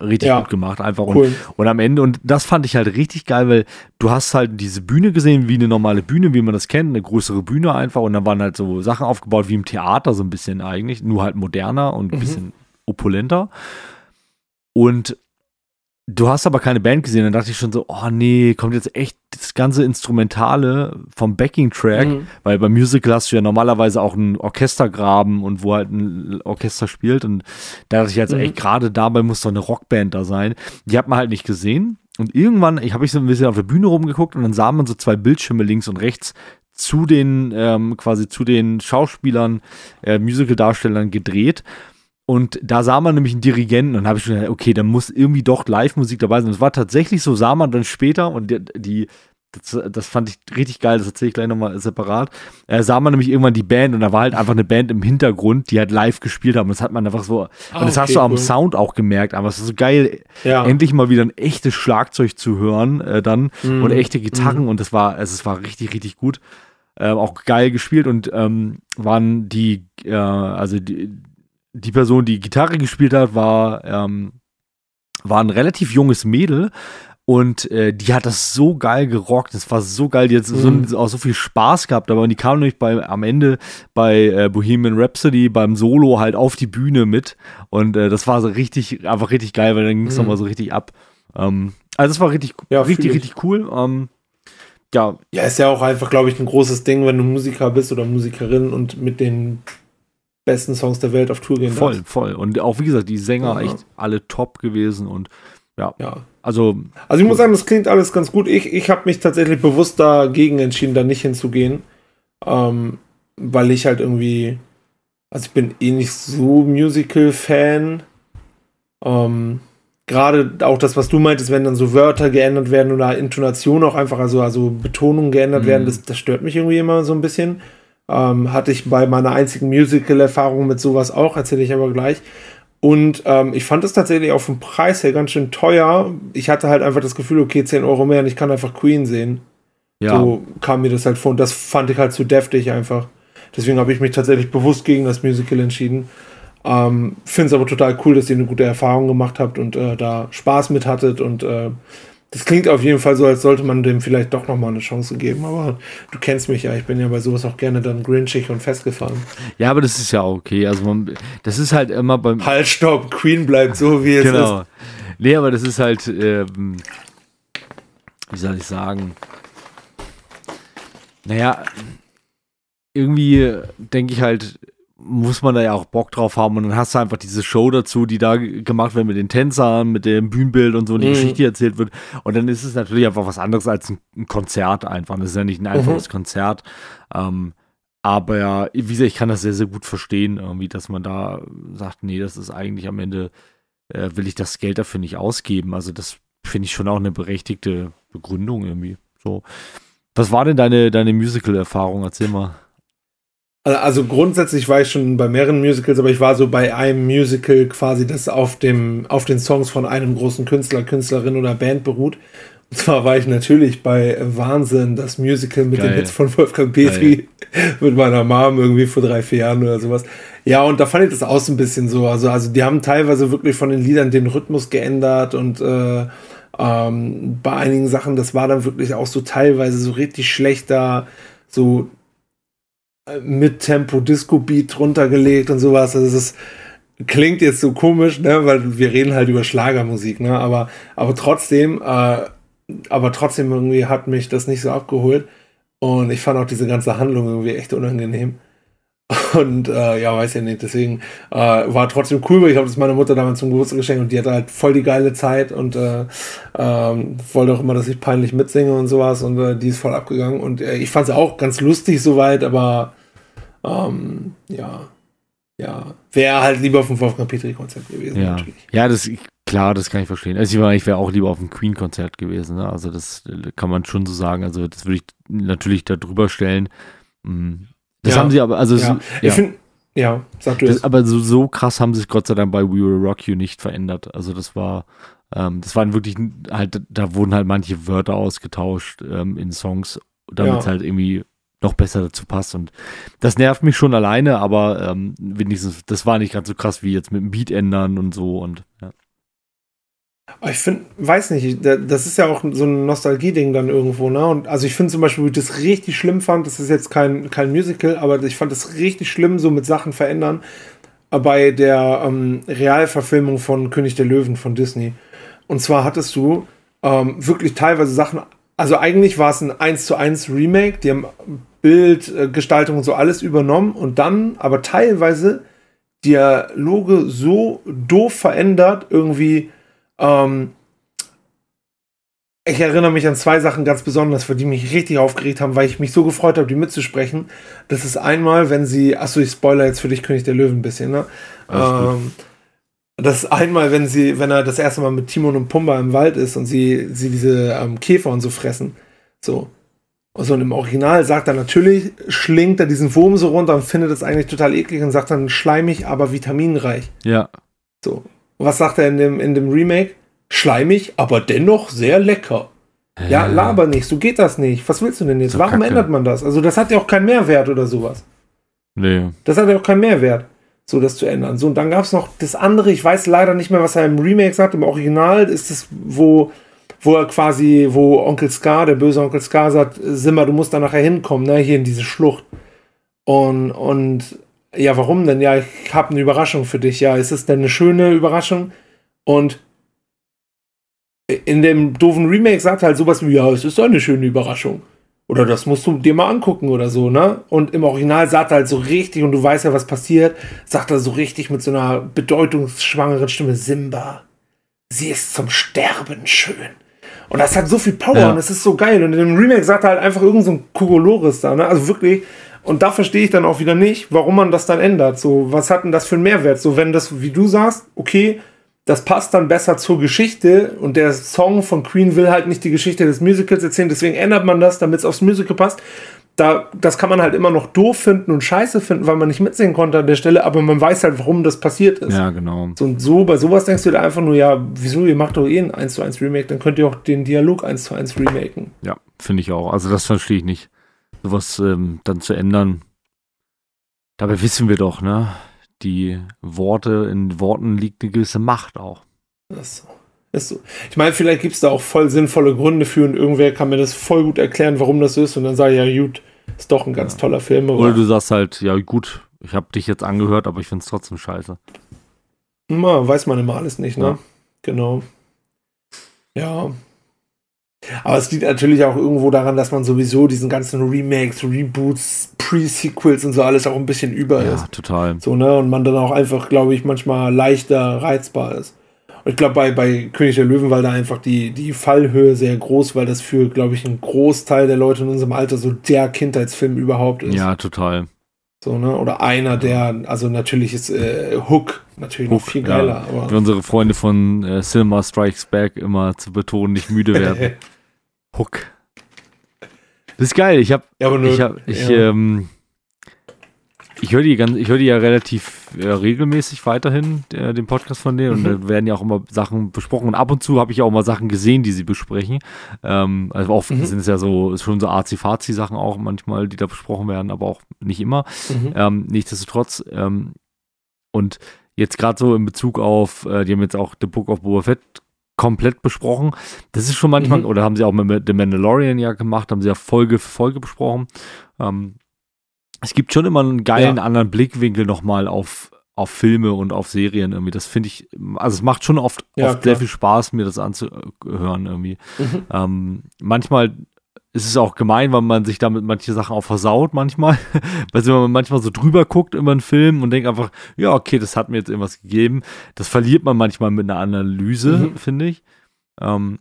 richtig ja. gut gemacht einfach. Cool. Und, und am Ende, und das fand ich halt richtig geil, weil du hast halt diese Bühne gesehen, wie eine normale Bühne, wie man das kennt, eine größere Bühne einfach. Und da waren halt so Sachen aufgebaut wie im Theater, so ein bisschen eigentlich, nur halt moderner und ein mhm. bisschen opulenter. Und du hast aber keine Band gesehen. Dann dachte ich schon so, oh nee, kommt jetzt echt das ganze Instrumentale vom Backing-Track, mhm. weil beim Musical hast du ja normalerweise auch einen Orchestergraben und wo halt ein Orchester spielt. Und da dachte ich jetzt, mhm. echt, gerade dabei muss doch eine Rockband da sein. Die hat man halt nicht gesehen. Und irgendwann, ich habe ich so ein bisschen auf der Bühne rumgeguckt und dann sah man so zwei Bildschirme links und rechts zu den, ähm, quasi zu den Schauspielern, äh, Musical-Darstellern gedreht. Und da sah man nämlich einen Dirigenten und habe ich schon gedacht, okay, da muss irgendwie doch Live-Musik dabei sein. Es war tatsächlich so, sah man dann später und die, die das, das, fand ich richtig geil, das erzähle ich gleich nochmal separat. Äh, sah man nämlich irgendwann die Band und da war halt einfach eine Band im Hintergrund, die halt live gespielt haben. Und das hat man einfach so, ah, und das okay, hast du am Sound auch gemerkt, aber es ist so geil, ja. endlich mal wieder ein echtes Schlagzeug zu hören äh, dann mm, und echte Gitarren mm. und das war, also es war richtig, richtig gut. äh, auch geil gespielt und ähm, waren die, äh, also die, die Person, die Gitarre gespielt hat, war, ähm, war ein relativ junges Mädel und äh, die hat das so geil gerockt. Das war so geil. Die hat mhm. so, auch so viel Spaß gehabt. Aber die kam nämlich bei, am Ende bei äh, Bohemian Rhapsody beim Solo halt auf die Bühne mit. Und äh, das war so richtig, einfach richtig geil, weil dann ging es mhm. nochmal so richtig ab. Ähm, also das war richtig, ja, richtig, richtig cool. Ähm, ja. Ja, ist ja auch einfach, glaube ich, ein großes Ding, wenn du Musiker bist oder Musikerin und mit den besten Songs der Welt auf Tour gehen Voll, darfst. voll. Und auch, wie gesagt, die Sänger ja. echt alle top gewesen und ja. ja. Also, also ich muss sagen, das klingt alles ganz gut. Ich, ich habe mich tatsächlich bewusst dagegen entschieden, da nicht hinzugehen. Ähm, weil ich halt irgendwie, also ich bin eh nicht so Musical-Fan. Ähm, Gerade auch das, was du meintest, wenn dann so Wörter geändert werden oder Intonation auch einfach, also, also Betonung geändert mhm. werden, das, das stört mich irgendwie immer so ein bisschen. Ähm, hatte ich bei meiner einzigen Musical-Erfahrung mit sowas auch, erzähle ich aber gleich. Und ähm, ich fand es tatsächlich auf dem Preis her ganz schön teuer. Ich hatte halt einfach das Gefühl, okay, 10 Euro mehr und ich kann einfach Queen sehen. Ja. So kam mir das halt vor und das fand ich halt zu deftig einfach. Deswegen habe ich mich tatsächlich bewusst gegen das Musical entschieden. Ähm, Finde es aber total cool, dass ihr eine gute Erfahrung gemacht habt und äh, da Spaß mit hattet und äh, das klingt auf jeden Fall so, als sollte man dem vielleicht doch nochmal eine Chance geben, aber du kennst mich ja, ich bin ja bei sowas auch gerne dann grinchig und festgefahren. Ja, aber das ist ja okay, also man, das ist halt immer beim... Halt, stopp, Queen bleibt so, wie es genau. ist. Genau. Nee, aber das ist halt, ähm, wie soll ich sagen, naja, irgendwie denke ich halt, muss man da ja auch Bock drauf haben und dann hast du einfach diese Show dazu, die da gemacht wird mit den Tänzern, mit dem Bühnenbild und so und die mhm. Geschichte erzählt wird und dann ist es natürlich einfach was anderes als ein, Konzert einfach. Das ist ja nicht ein einfaches mhm. Konzert. Ähm, aber ja, wie gesagt, ich kann das sehr, sehr gut verstehen, irgendwie, dass man da sagt, nee, das ist eigentlich am Ende, äh, will ich das Geld dafür nicht ausgeben. Also das finde ich schon auch eine berechtigte Begründung irgendwie. So. Was war denn deine, deine Musical-Erfahrung? Erzähl mal. Also grundsätzlich war ich schon bei mehreren Musicals, aber ich war so bei einem Musical quasi, das auf dem, auf den Songs von einem großen Künstler, Künstlerin oder Band beruht. Und zwar war ich natürlich bei Wahnsinn, das Musical mit Geil. den Hits von Wolfgang Petri mit meiner Mom irgendwie vor drei, vier Jahren oder sowas. Ja, und da fand ich das auch so ein bisschen so. Also, also die haben teilweise wirklich von den Liedern den Rhythmus geändert und äh, ähm, bei einigen Sachen, das war dann wirklich auch so teilweise so richtig schlechter, so mit Tempo Disco Beat runtergelegt und sowas. Also das klingt jetzt so komisch, ne, weil wir reden halt über Schlagermusik, ne, aber aber trotzdem, äh, aber trotzdem irgendwie hat mich das nicht so abgeholt und ich fand auch diese ganze Handlung irgendwie echt unangenehm. Und äh, ja, weiß ja nicht, deswegen äh, war trotzdem cool, weil ich habe das meiner Mutter damals zum Geburtstag geschenkt und die hatte halt voll die geile Zeit und äh, ähm, wollte auch immer, dass ich peinlich mitsinge und sowas und äh, die ist voll abgegangen und äh, ich fand es auch ganz lustig soweit, aber ähm, ja, ja, wäre halt lieber auf dem Wolfgang Petri-Konzert gewesen, ja. natürlich. Ja, das, klar, das kann ich verstehen. Also ich, wäre auch lieber auf dem Queen-Konzert gewesen, ne? also das äh, kann man schon so sagen. Also das würde ich natürlich da drüber stellen. Mm, das ja. haben sie aber, also ja. So, ich finde, ja, sag du das, Aber so, so krass haben sich Gott sei Dank bei We Will Rock You nicht verändert. Also das war, ähm, das waren wirklich halt, da wurden halt manche Wörter ausgetauscht ähm, in Songs, damit es ja. halt irgendwie noch besser dazu passt. Und das nervt mich schon alleine, aber ähm, wenigstens, das war nicht ganz so krass wie jetzt mit dem Beat ändern und so und ja. Ich finde, weiß nicht, das ist ja auch so ein Nostalgie-Ding dann irgendwo, ne? Und also ich finde zum Beispiel, wie ich das richtig schlimm fand, das ist jetzt kein, kein Musical, aber ich fand das richtig schlimm, so mit Sachen verändern, bei der ähm, Realverfilmung von König der Löwen von Disney. Und zwar hattest du ähm, wirklich teilweise Sachen, also eigentlich war es ein 1 zu 1 Remake, die haben Bildgestaltung und so alles übernommen und dann aber teilweise Dialoge so doof verändert, irgendwie. Ähm, ich erinnere mich an zwei Sachen ganz besonders, für die mich richtig aufgeregt haben, weil ich mich so gefreut habe, die mitzusprechen. Das ist einmal, wenn sie, achso, ich spoiler jetzt für dich König der Löwen ein bisschen, ne? Ähm, das einmal, wenn sie, wenn er das erste Mal mit Timon und Pumba im Wald ist und sie, sie diese ähm, Käfer und so fressen. So. So, und im Original sagt er natürlich, schlingt er diesen Wurm so runter und findet es eigentlich total eklig und sagt dann schleimig, aber vitaminreich. Ja. So. was sagt er in dem, in dem Remake? Schleimig, aber dennoch sehr lecker. Ja, laber nicht, so geht das nicht. Was willst du denn jetzt? So Warum Kacke. ändert man das? Also, das hat ja auch keinen Mehrwert oder sowas. Nee. Das hat ja auch keinen Mehrwert, so das zu ändern. So, und dann gab es noch das andere, ich weiß leider nicht mehr, was er im Remake sagt, im Original ist es, wo, wo er quasi, wo Onkel Scar, der böse Onkel Scar sagt, Simmer, du musst da nachher hinkommen, ne, hier in diese Schlucht. Und, und ja, warum denn? Ja, ich habe eine Überraschung für dich. Ja, ist es denn eine schöne Überraschung? Und in dem doofen Remake sagt er halt sowas wie, ja, es ist eine schöne Überraschung. Oder das musst du dir mal angucken oder so, ne? Und im Original sagt er halt so richtig, und du weißt ja, was passiert, sagt er so richtig mit so einer bedeutungsschwangeren Stimme, Simba, sie ist zum Sterben schön. Und das hat so viel Power Ja. und das ist so geil. Und in dem Remake sagt er halt einfach irgend so ein Kokolores da, ne? Also wirklich. Und da verstehe ich dann auch wieder nicht, warum man das dann ändert. So, was hat denn das für einen Mehrwert? So, wenn das, wie du sagst, okay, das passt dann besser zur Geschichte und der Song von Queen will halt nicht die Geschichte des Musicals erzählen, deswegen ändert man das, damit es aufs Musical passt. Da, das kann man halt immer noch doof finden und scheiße finden, weil man nicht mitsehen konnte an der Stelle, aber man weiß halt, warum das passiert ist. Ja, genau. So, und so, bei sowas denkst du dir einfach nur, ja, wieso, ihr macht doch eh ein 1 zu 1 Remake, dann könnt ihr auch den Dialog 1 zu 1 remaken. Ja, finde ich auch. Also das verstehe ich nicht. Sowas ähm, dann zu ändern. Dabei wissen wir doch, ne? Die Worte, in Worten liegt eine gewisse Macht auch. Das ist so. Ich meine, vielleicht gibt es da auch voll sinnvolle Gründe für und irgendwer kann mir das voll gut erklären, warum das ist und dann sage ich, ja gut, ist doch ein ganz toller Film. Aber Oder du sagst halt, ja gut, ich habe dich jetzt angehört, aber ich finde es trotzdem scheiße. Na, weiß man immer alles nicht, ne? Ja. Genau. Ja. Aber es liegt natürlich auch irgendwo daran, dass man sowieso diesen ganzen Remakes, Reboots, Pre-Sequels und so alles auch ein bisschen über ist. Ja, total. So, ne? Und man dann auch einfach, glaube ich, manchmal leichter reizbar ist. Und ich glaube, bei, bei König der Löwen war da einfach die, die Fallhöhe sehr groß, weil das für, glaube ich, einen Großteil der Leute in unserem Alter so der Kindheitsfilm überhaupt ist. Ja, total. So, ne? Oder einer der, also natürlich ist äh, Hook natürlich noch viel ja. geiler, Wie aber. unsere Freunde von äh, Cinema Strikes Back immer zu betonen, nicht müde werden. Hook. Das ist geil. Ich habe ja, nur, ich, hab, ich, ja. ähm, ich höre die, ganz- ich hör die ja relativ äh, regelmäßig weiterhin, äh, den Podcast von denen. Und Mhm. da werden ja auch immer Sachen besprochen. Und ab und zu habe ich auch mal Sachen gesehen, die sie besprechen. Ähm, also oft Mhm. sind es ja so, ist schon so Arzi-Fazi-Sachen auch manchmal, die da besprochen werden, aber auch nicht immer. Mhm. Ähm, nichtsdestotrotz, ähm, und jetzt gerade so in Bezug auf, äh, die haben jetzt auch The Book of Boba Fett komplett besprochen. Das ist schon manchmal, Mhm. oder haben sie auch mit The Mandalorian ja gemacht, haben sie ja Folge für Folge besprochen. Ähm, es gibt schon immer einen geilen Ja. anderen Blickwinkel nochmal auf, auf Filme und auf Serien irgendwie. Das finde ich, also es macht schon oft, Ja, oft sehr viel Spaß, mir das anzuhören irgendwie. Mhm. Ähm, manchmal ist es auch gemein, weil man sich damit manche Sachen auch versaut manchmal. weil wenn man manchmal so drüber guckt über einen Film und denkt einfach, ja, okay, das hat mir jetzt irgendwas gegeben. Das verliert man manchmal mit einer Analyse, Mhm. finde ich. Ähm,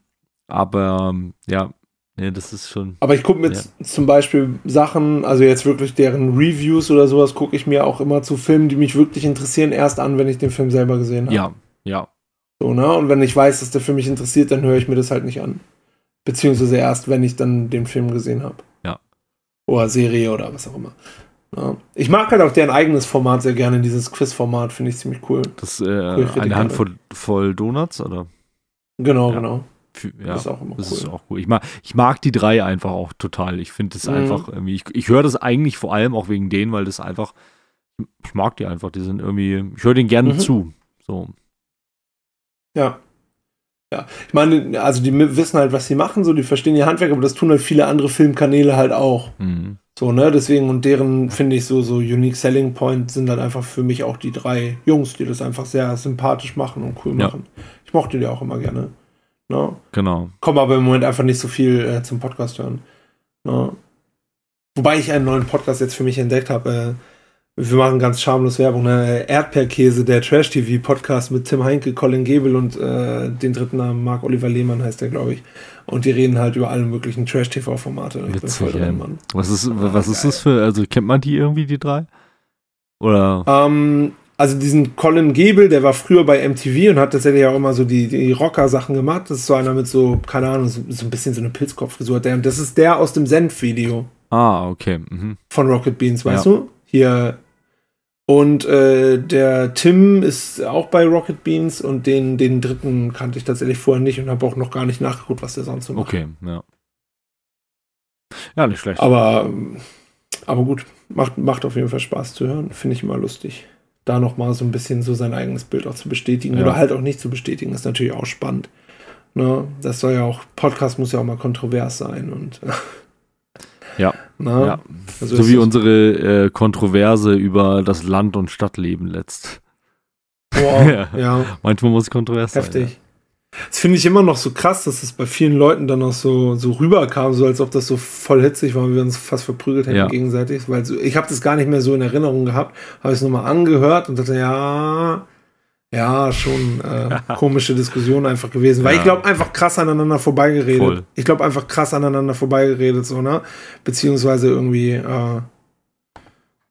aber ähm, ja, nee, das ist schon. Aber ich gucke mir jetzt zum Beispiel Sachen, also jetzt wirklich deren Reviews oder sowas, gucke ich mir auch immer zu Filmen, die mich wirklich interessieren, erst an, wenn ich den Film selber gesehen habe. Ja, ja. So, ne? Und wenn ich weiß, dass der Film mich interessiert, dann höre ich mir das halt nicht an. Beziehungsweise erst, wenn ich dann den Film gesehen habe. Ja. Oder Serie oder was auch immer. Ja. Ich mag halt auch deren eigenes Format sehr gerne, dieses Quiz-Format, finde ich ziemlich cool. Das äh, eine. Handvoll voll Donuts oder? Genau, Ja. genau. Ja. Das ist auch immer cool. ist auch cool. Ich mag, ich mag die drei einfach auch total. Ich finde das Mhm. einfach irgendwie, ich, ich höre das eigentlich vor allem auch wegen denen, weil das einfach, ich mag die einfach, die sind irgendwie, ich höre denen gerne Mhm. zu. So. Ja. Ja, ich meine, also die wissen halt, was sie machen, so, die verstehen ihr Handwerk, aber das tun halt viele andere Filmkanäle halt auch. Mhm. So, ne, deswegen und deren, finde ich, so, so Unique Selling Point sind dann einfach für mich auch die drei Jungs, die das einfach sehr sympathisch machen und cool Ja. machen. Ich mochte die auch immer gerne. Ne? Genau. Komme aber im Moment einfach nicht so viel äh, zum Podcast hören. Ne? Wobei ich einen neuen Podcast jetzt für mich entdeckt habe. Äh, wir machen ganz schamlos Werbung. Ne? Erdbeerkäse, der Trash-TV-Podcast mit Tim Heinke, Colin Gebel und äh, den dritten Namen, Marc Oliver Lehmann heißt der, glaube ich. Und die reden halt über alle möglichen Trash-TV-Formate. Witzig, ey. Mann. Was ist, was ist das für, also kennt man die irgendwie, die drei? Oder? Ähm, also diesen Colin Gebel, der war früher bei MTV und hat tatsächlich auch immer so die, die Rocker-Sachen gemacht. Das ist so einer mit so, keine Ahnung, so, so ein bisschen so eine Pilzkopffrisur. Das ist der aus dem Senf-Video Ah, okay. Mhm. von Rocket Beans, weißt Ja. du? Hier Und äh, der Tim ist auch bei Rocket Beans und den, den dritten kannte ich tatsächlich vorher nicht und habe auch noch gar nicht nachgeguckt, was der sonst so macht. Okay, ja. Ja, nicht schlecht. Aber, aber gut, macht, macht auf jeden Fall Spaß zu hören. Finde ich immer lustig. Da nochmal so ein bisschen so sein eigenes Bild auch zu bestätigen Ja. oder halt auch nicht zu bestätigen, ist natürlich auch spannend. Ne? Das soll ja auch, Podcast muss ja auch mal kontrovers sein und Ja, ja. Also so wie das- unsere äh, Kontroverse über das Land- und Stadtleben letzt. Wow, Ja. ja. Manchmal muss es kontrovers sein. Heftig. Das finde ich immer noch so krass, dass es bei vielen Leuten dann auch so, so rüberkam, so als ob das so voll hitzig war und wir uns fast verprügelt hätten Ja. gegenseitig. Weil so, ich habe das gar nicht mehr so in Erinnerung gehabt, habe es nochmal angehört und dachte, ja, ja, schon äh, komische Diskussion einfach gewesen. Weil Ja. ich glaube, einfach krass aneinander vorbeigeredet. Voll. Ich glaube, einfach krass aneinander vorbeigeredet, so, ne? Beziehungsweise irgendwie, äh,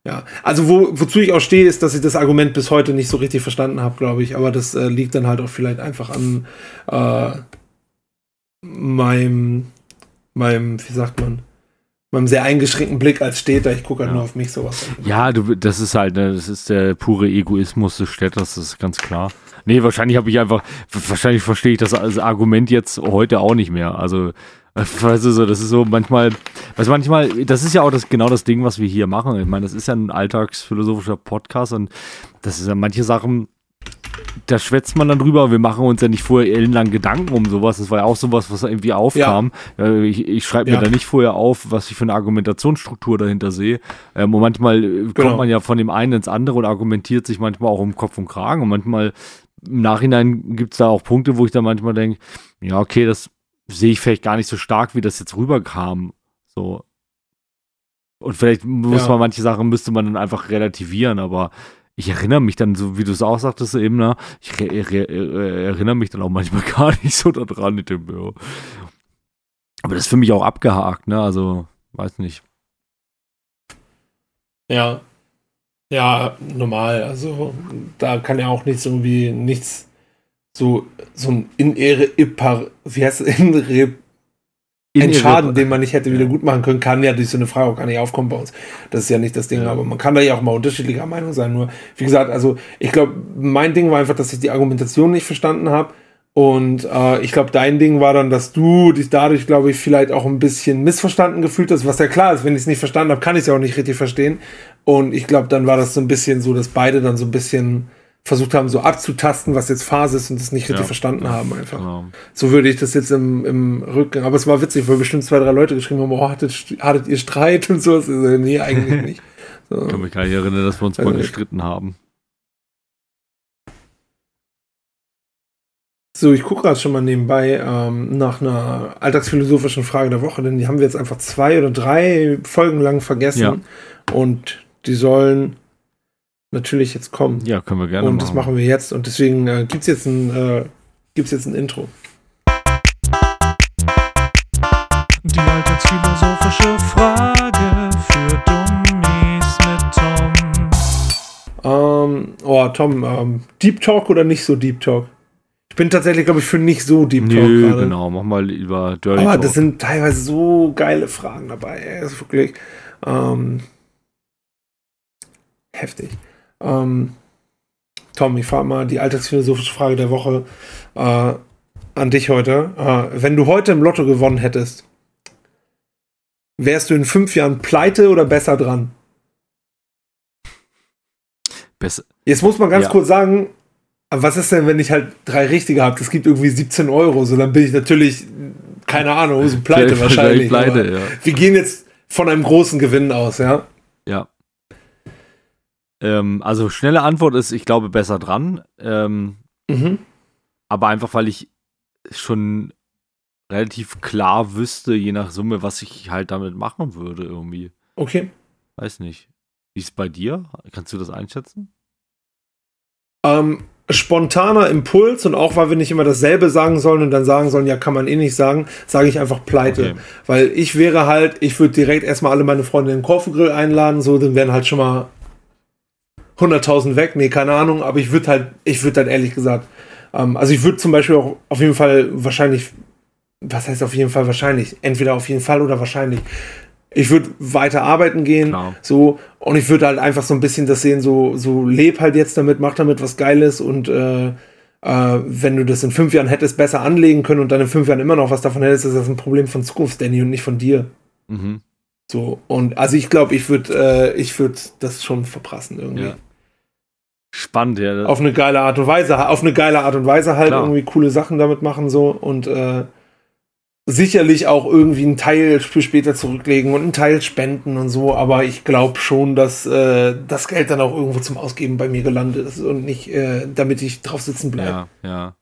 ja, also wo, wozu ich auch stehe, ist, dass ich das Argument bis heute nicht so richtig verstanden habe, glaube ich. Aber das äh, liegt dann halt auch vielleicht einfach an äh, meinem, meinem, wie sagt man, meinem sehr eingeschränkten Blick als Städter. Ich gucke halt Ja. nur auf mich sowas. Ja, du, das ist halt, ne, das ist der pure Egoismus des Städters, das ist ganz klar. Nee, wahrscheinlich habe ich einfach, wahrscheinlich verstehe ich das als Argument jetzt heute auch nicht mehr. Also, äh, weißt du, so, das ist so manchmal, was manchmal, das ist ja auch das, genau das Ding, was wir hier machen. Ich meine, das ist ja ein alltagsphilosophischer Podcast und das ist ja manche Sachen, da schwätzt man dann drüber. Wir machen uns ja nicht vorher ellenlang Gedanken um sowas. Das war ja auch sowas, was irgendwie aufkam. Äh, Ich, ich schreibe mir Ja. da nicht vorher auf, was ich für eine Argumentationsstruktur dahinter sehe. Ähm, und manchmal äh, kommt Genau. man ja von dem einen ins andere und argumentiert sich manchmal auch um Kopf und Kragen. Und manchmal im Nachhinein gibt es da auch Punkte, wo ich dann manchmal denke, ja, okay, das sehe ich vielleicht gar nicht so stark, wie das jetzt rüberkam. So. Und vielleicht muss Ja. man manche Sachen müsste man dann einfach relativieren, aber ich erinnere mich dann, so wie du es auch sagtest eben, ne, ich re re erinnere mich dann auch manchmal gar nicht so daran. Ich denke, ja. Aber das ist für mich auch abgehakt, ne? Also, weiß nicht. Ja. Ja, normal. Also da kann ja auch nichts irgendwie, nichts so, so ein in Ehre, wie heißt es, in ein Schaden, den man nicht hätte wieder gut machen können, kann ja durch so eine Frage auch gar nicht aufkommen bei uns. Das ist ja nicht das Ding, Ja. aber man kann da ja auch mal unterschiedlicher Meinung sein. Nur, wie gesagt, also ich glaube, mein Ding war einfach, dass ich die Argumentation nicht verstanden habe. Und äh, ich glaube, dein Ding war dann, dass du dich dadurch, glaube ich, vielleicht auch ein bisschen missverstanden gefühlt hast, was ja klar ist, wenn ich es nicht verstanden habe, kann ich es ja auch nicht richtig verstehen. Und ich glaube, dann war das so ein bisschen so, dass beide dann so ein bisschen versucht haben, so abzutasten, was jetzt Phase ist und das nicht richtig Ja. verstanden haben einfach. Genau. So würde ich das jetzt im, im Rücken. Aber es war witzig, weil bestimmt zwei, drei Leute geschrieben haben, oh, hattet, hattet ihr Streit und so. Nee, eigentlich nicht. Ich kann So. mich gar nicht erinnern, dass wir uns mal Also- gestritten haben. So, ich gucke gerade schon mal nebenbei ähm, nach einer alltagsphilosophischen Frage der Woche, denn die haben wir jetzt einfach zwei oder drei Folgen lang vergessen. Ja. Und die sollen natürlich jetzt kommen. Ja, können wir gerne und machen. das machen wir jetzt. Und deswegen äh, gibt es jetzt, ein, äh, gibt's jetzt ein Intro. Die alltagsphilosophische Frage für Dummies mit Tom. Ähm, oh, Tom, ähm, Deep Talk oder nicht so Deep Talk? Ich bin tatsächlich, glaube ich, für nicht so Deep Talk Nö, genau. Mach mal lieber Dirty Aber Talk. das sind teilweise so geile Fragen dabei. ey. Das ist wirklich ähm, heftig. Ähm, Tom, ich frage mal die alltagsphilosophische Frage der Woche äh, an dich heute. Äh, wenn du heute im Lotto gewonnen hättest, wärst du in fünf Jahren pleite oder besser dran? Besser. Jetzt muss man ganz Ja. kurz sagen, was ist denn, wenn ich halt drei richtige habe? Das gibt irgendwie 17 Euro. So, dann bin ich natürlich, keine Ahnung, so pleite wahrscheinlich. pleite, ja. Wir gehen jetzt von einem großen Gewinn aus, ja? Ja. Ähm, also schnelle Antwort ist, ich glaube, besser dran. Ähm, Mhm. aber einfach, weil ich schon relativ klar wüsste, je nach Summe, was ich halt damit machen würde irgendwie. Okay. Weiß nicht. Wie ist es bei dir? Kannst du das einschätzen? Ähm, spontaner Impuls und auch weil wir nicht immer dasselbe sagen sollen und dann sagen sollen, ja, kann man eh nicht sagen, sage ich einfach pleite. Okay. Weil ich wäre halt, ich würde direkt erstmal alle meine Freunde in den Kurvengrill einladen, so, dann wären halt schon mal 100.000 weg. Nee, keine Ahnung, aber ich würde halt, ich würde halt ehrlich gesagt, ähm, also ich würde zum Beispiel auch auf jeden Fall wahrscheinlich, was heißt auf jeden Fall wahrscheinlich? Entweder auf jeden Fall oder wahrscheinlich. ich würde weiter arbeiten gehen, Klar. so, und ich würde halt einfach so ein bisschen das sehen, so, so leb halt jetzt damit, mach damit was Geiles und äh, äh, wenn du das in fünf Jahren hättest besser anlegen können und dann in fünf Jahren immer noch was davon hättest, ist das ein Problem von Zukunft, Danny, und nicht von dir. Mhm. So, und also ich glaube, ich würde äh, ich würde das schon verprassen irgendwie. Ja. Spannend, ja. Auf eine geile Art und Weise, auf eine geile Art und Weise halt Klar. irgendwie coole Sachen damit machen so und äh, sicherlich auch irgendwie einen Teil für später zurücklegen und einen Teil spenden und so, aber ich glaube schon, dass äh, das Geld dann auch irgendwo zum Ausgeben bei mir gelandet ist und nicht, äh, damit ich drauf sitzen bleibe. ja, ja.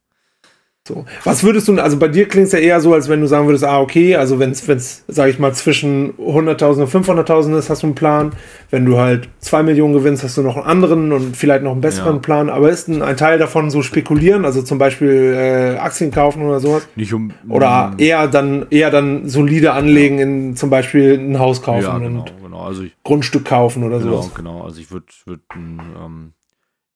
So. Was würdest du, also bei dir klingt es ja eher so, als wenn du sagen würdest, ah, okay, also wenn es, wenn's, sag ich mal, zwischen 100.000 und 500.000 ist, hast du einen Plan. Wenn du halt 2 Millionen gewinnst, hast du noch einen anderen und vielleicht noch einen besseren Ja. Plan. Aber ist ein, ein Teil davon so spekulieren, also zum Beispiel äh, Aktien kaufen oder sowas? Nicht um. Oder um, eher dann, eher dann solide anlegen in zum Beispiel ein Haus kaufen ja, genau, und genau. Also ich, Grundstück kaufen oder genau, sowas. genau. Also ich würde, würd, ein, ähm,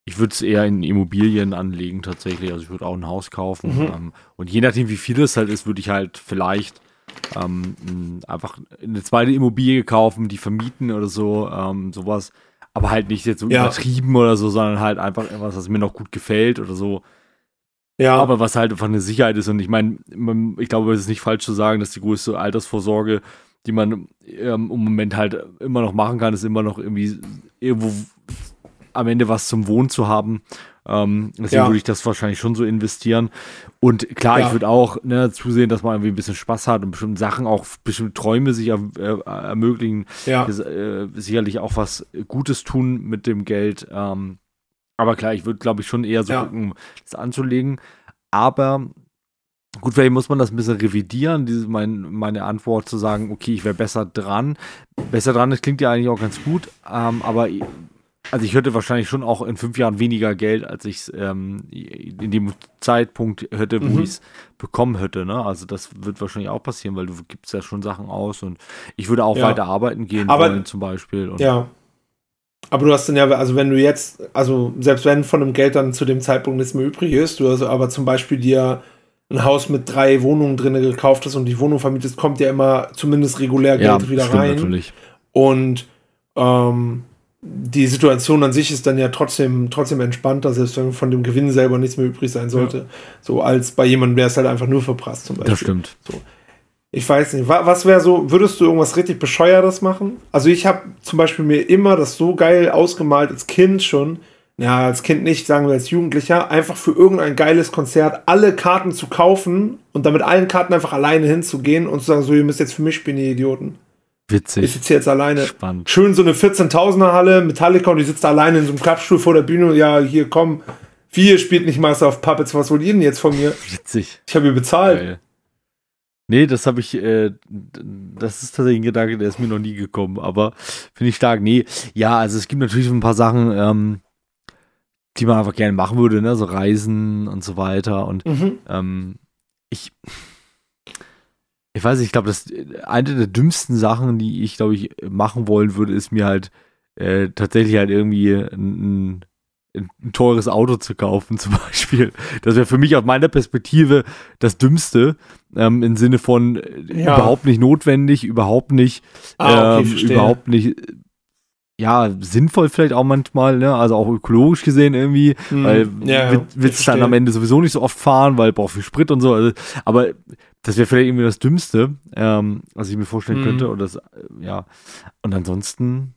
ich würde es eher in Immobilien anlegen tatsächlich. Also ich würde auch ein Haus kaufen. Mhm. Ähm, und je nachdem, wie viel es halt ist, würde ich halt vielleicht ähm, einfach eine zweite Immobilie kaufen, die vermieten oder so, ähm, sowas. Aber halt nicht jetzt so Ja. übertrieben oder so, sondern halt einfach etwas, was mir noch gut gefällt oder so. Ja, Aber was halt einfach eine Sicherheit ist. Und ich meine, ich glaube, es ist nicht falsch zu sagen, dass die größte Altersvorsorge, die man ähm, im Moment halt immer noch machen kann, ist immer noch irgendwie irgendwo am Ende was zum Wohnen zu haben. Ähm, deswegen Ja. würde ich das wahrscheinlich schon so investieren. Und klar, Ja. ich würde auch ne, zusehen, dass man irgendwie ein bisschen Spaß hat und bestimmte Sachen auch, bestimmte Träume sich er, äh, ermöglichen. ja. Das, äh, sicherlich auch was Gutes tun mit dem Geld. Ähm, aber klar, ich würde, glaube ich, schon eher so gucken, das anzulegen. Aber gut, vielleicht muss man das ein bisschen revidieren, diese, mein, meine Antwort zu sagen, okay, ich wäre besser dran. Besser dran, das klingt ja eigentlich auch ganz gut, ähm, aber also ich hätte wahrscheinlich schon auch in fünf Jahren weniger Geld, als ich es ähm, in dem Zeitpunkt hätte, wo Mhm. ich es bekommen hätte. Ne? Also das wird wahrscheinlich auch passieren, weil du gibst ja schon Sachen aus und ich würde auch Ja. weiter arbeiten gehen Aber- wollen zum Beispiel. Ja. Aber du hast dann ja, also wenn du jetzt, also selbst wenn von dem Geld dann zu dem Zeitpunkt nichts mehr übrig ist, du also aber zum Beispiel dir ein Haus mit drei Wohnungen drin gekauft hast und die Wohnung vermietest, kommt ja immer zumindest regulär Geld wieder stimmt rein. natürlich. Und ähm, die Situation an sich ist dann ja trotzdem, trotzdem entspannter, selbst wenn von dem Gewinn selber nichts mehr übrig sein sollte. So als bei jemandem, der es halt einfach nur verprasst zum Beispiel. Das stimmt. Ich weiß nicht, wa- was wäre so, würdest du irgendwas richtig Bescheuertes machen? Also ich habe zum Beispiel mir immer das so geil ausgemalt als Kind schon, ja, als Kind nicht, sagen wir als Jugendlicher, einfach für irgendein geiles Konzert alle Karten zu kaufen und damit allen Karten einfach alleine hinzugehen und zu sagen, so, ihr müsst jetzt für mich spielen, ihr Idioten. Ich Witzig. sitze hier jetzt alleine. Spannend. Schön so eine 14.000er Halle, Metallica und die sitzt alleine in so einem Klappstuhl vor der Bühne und ja, hier komm, wir spielt nicht Master of Puppets, was wollt ihr denn jetzt von mir? Witzig. Ich habe ihr bezahlt. Geil. Nee, das habe ich, äh, das ist tatsächlich ein Gedanke, der ist mir noch nie gekommen, aber finde ich stark. Nee, ja, also es gibt natürlich so ein paar Sachen, ähm, die man einfach gerne machen würde, ne, so Reisen und so weiter und Mhm. ähm, ich, ich weiß nicht, ich glaube, das eine der dümmsten Sachen, die ich, glaube ich, machen wollen würde, ist mir halt äh, tatsächlich halt irgendwie ein, ein, ein teures Auto zu kaufen, zum Beispiel. Das wäre für mich aus meiner Perspektive das Dümmste, ähm, im Sinne von äh, Ja. überhaupt nicht notwendig, überhaupt nicht, Ah, okay, ähm, überhaupt nicht, äh, ja, sinnvoll vielleicht auch manchmal, ne? Also auch ökologisch gesehen irgendwie, Hm, weil ja, ich wird's dann am Ende sowieso nicht so oft fahren, weil braucht viel Sprit und so. Also, aber das wäre vielleicht irgendwie das Dümmste, ähm, was ich mir vorstellen Mhm. könnte. Und das, äh, ja. Und ansonsten,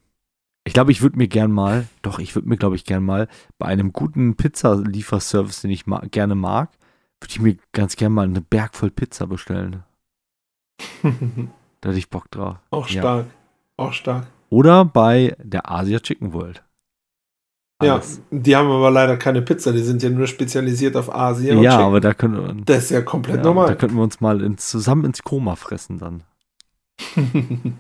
ich glaube, ich würde mir gern mal, doch, ich würde mir, glaube ich, gern mal bei einem guten Pizzalieferservice, den ich ma gerne mag, würde ich mir ganz gern mal eine Berg voll Pizza bestellen. Da hätte ich Bock drauf. Auch Ja. stark. Auch stark. Oder bei der Asia Chicken World. Ja, die haben aber leider keine Pizza, die sind ja nur spezialisiert auf Asien. Ja, aber da können wir, das ist ja komplett ja, normal. da könnten wir uns mal ins, zusammen ins Koma fressen dann.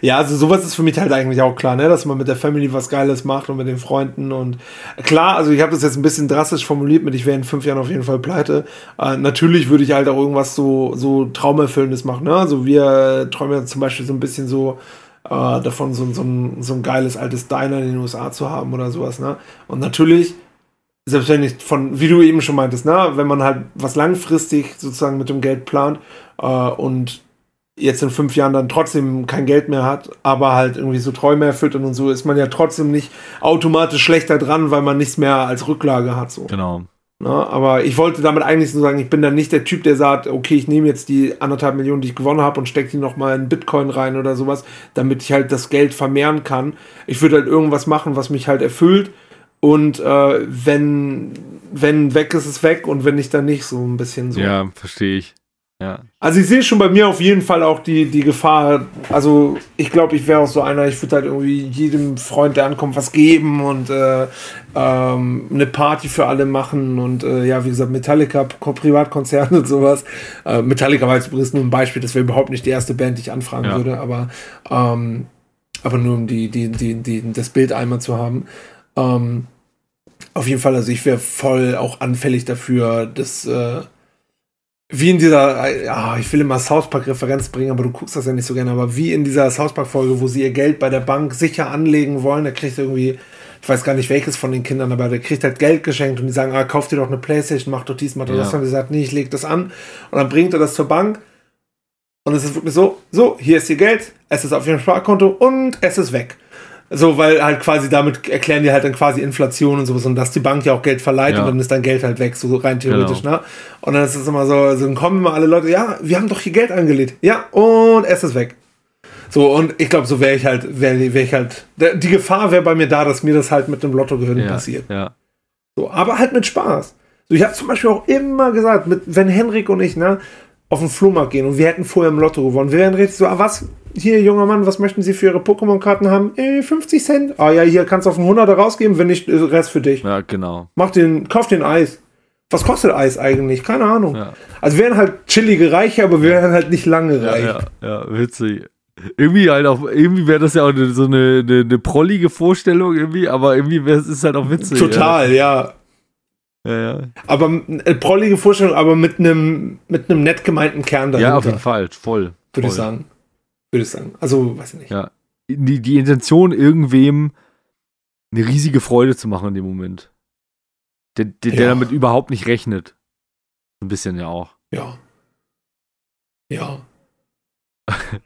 ja, also sowas ist für mich halt eigentlich auch klar, ne? dass man mit der Family was Geiles macht und mit den Freunden und klar, also ich habe das jetzt ein bisschen drastisch formuliert mit, ich wäre in fünf Jahren auf jeden Fall pleite. Äh, natürlich würde ich halt auch irgendwas so, so Traumerfüllendes machen, ne? Also wir träumen ja zum Beispiel so ein bisschen so äh, davon, so, so, so ein geiles altes Diner in den USA zu haben oder sowas, ne? Und natürlich selbst wenn ich von, wie du eben schon meintest, ne, wenn man halt was langfristig sozusagen mit dem Geld plant äh, und jetzt in fünf Jahren dann trotzdem kein Geld mehr hat, aber halt irgendwie so Träume erfüllt und so, ist man ja trotzdem nicht automatisch schlechter dran, weil man nichts mehr als Rücklage hat. So. Genau. Na, aber ich wollte damit eigentlich so sagen, ich bin dann nicht der Typ, der sagt, okay, ich nehme jetzt die anderthalb Millionen, die ich gewonnen habe und stecke die nochmal in Bitcoin rein oder sowas, damit ich halt das Geld vermehren kann. Ich würde halt irgendwas machen, was mich halt erfüllt und äh, wenn, wenn weg ist, ist weg und wenn nicht, dann nicht, so ein bisschen so. Ja, verstehe ich. Ja. Also ich sehe schon bei mir auf jeden Fall auch die, die Gefahr. Also ich glaube, ich wäre auch so einer, ich würde halt irgendwie jedem Freund, der ankommt, was geben und äh, ähm, eine Party für alle machen und äh, ja, wie gesagt, Metallica, Ko- Privatkonzerte und sowas. Äh, Metallica war jetzt übrigens nur ein Beispiel, das wäre überhaupt nicht die erste Band, die ich anfragen Ja. würde, aber, ähm, aber nur um die, die, die, die, das Bild einmal zu haben. Ähm, auf jeden Fall, also ich wäre voll auch anfällig dafür, dass äh, wie in dieser, ja, ich will immer South Park Referenz bringen, aber du guckst das ja nicht so gerne, aber wie in dieser South Park Folge, wo sie ihr Geld bei der Bank sicher anlegen wollen, der kriegt irgendwie, ich weiß gar nicht welches von den Kindern, aber der kriegt halt Geld geschenkt und die sagen, ah, kauf dir doch eine Playstation, mach doch dies, mach doch Ja. das. Und die sagt, nee, ich leg das an. Und dann bringt er das zur Bank und es ist wirklich so, so, hier ist ihr Geld, es ist auf ihrem Sparkonto und es ist weg. So, weil halt quasi damit erklären die halt dann quasi Inflation und sowas und dass die Bank ja auch Geld verleiht Ja. und dann ist dein Geld halt weg, so rein theoretisch, Genau. ne? Und dann ist es immer so, so dann kommen immer alle Leute, ja, wir haben doch hier Geld angelegt. Ja, und es ist weg. So, und ich glaube, so wäre ich halt, wäre wär ich halt, der- die Gefahr wäre bei mir da, dass mir das halt mit dem Lottogewinn Ja, passiert. ja. So, aber halt mit Spaß. So, ich habe zum Beispiel auch immer gesagt, mit, wenn Henrik und ich, ne, auf den Flohmarkt gehen und wir hätten vorher im Lotto gewonnen, wir wären richtig so, ah, was, hier, junger Mann, was möchten Sie für Ihre Pokémon-Karten haben? Äh, 50 Cent. Ah ja, hier kannst du auf einen 100er rausgeben, wenn nicht, äh, Rest für dich. Ja, genau. Mach den, kauf den Eis. Was kostet Eis eigentlich? Keine Ahnung. Ja. Also wir wären halt chillige Reiche, aber wir wären halt nicht lange Ja, reich. ja, ja, witzig. Irgendwie halt auch, irgendwie wäre das ja auch so eine, eine, eine prollige Vorstellung irgendwie, aber irgendwie wäre es ist halt auch witzig. Total, ja. Ja, ja. Aber äh, prollige Vorstellung, aber mit einem mit einem nett gemeinten Kern dahinter, ja auf jeden Fall, voll. würde ich sagen. Würde ich sagen. Also, weiß ich nicht. Ja. Die, die Intention, irgendwem eine riesige Freude zu machen in dem Moment. Der, der, der Ja. damit überhaupt nicht rechnet. Ein bisschen ja auch. Ja. Ja.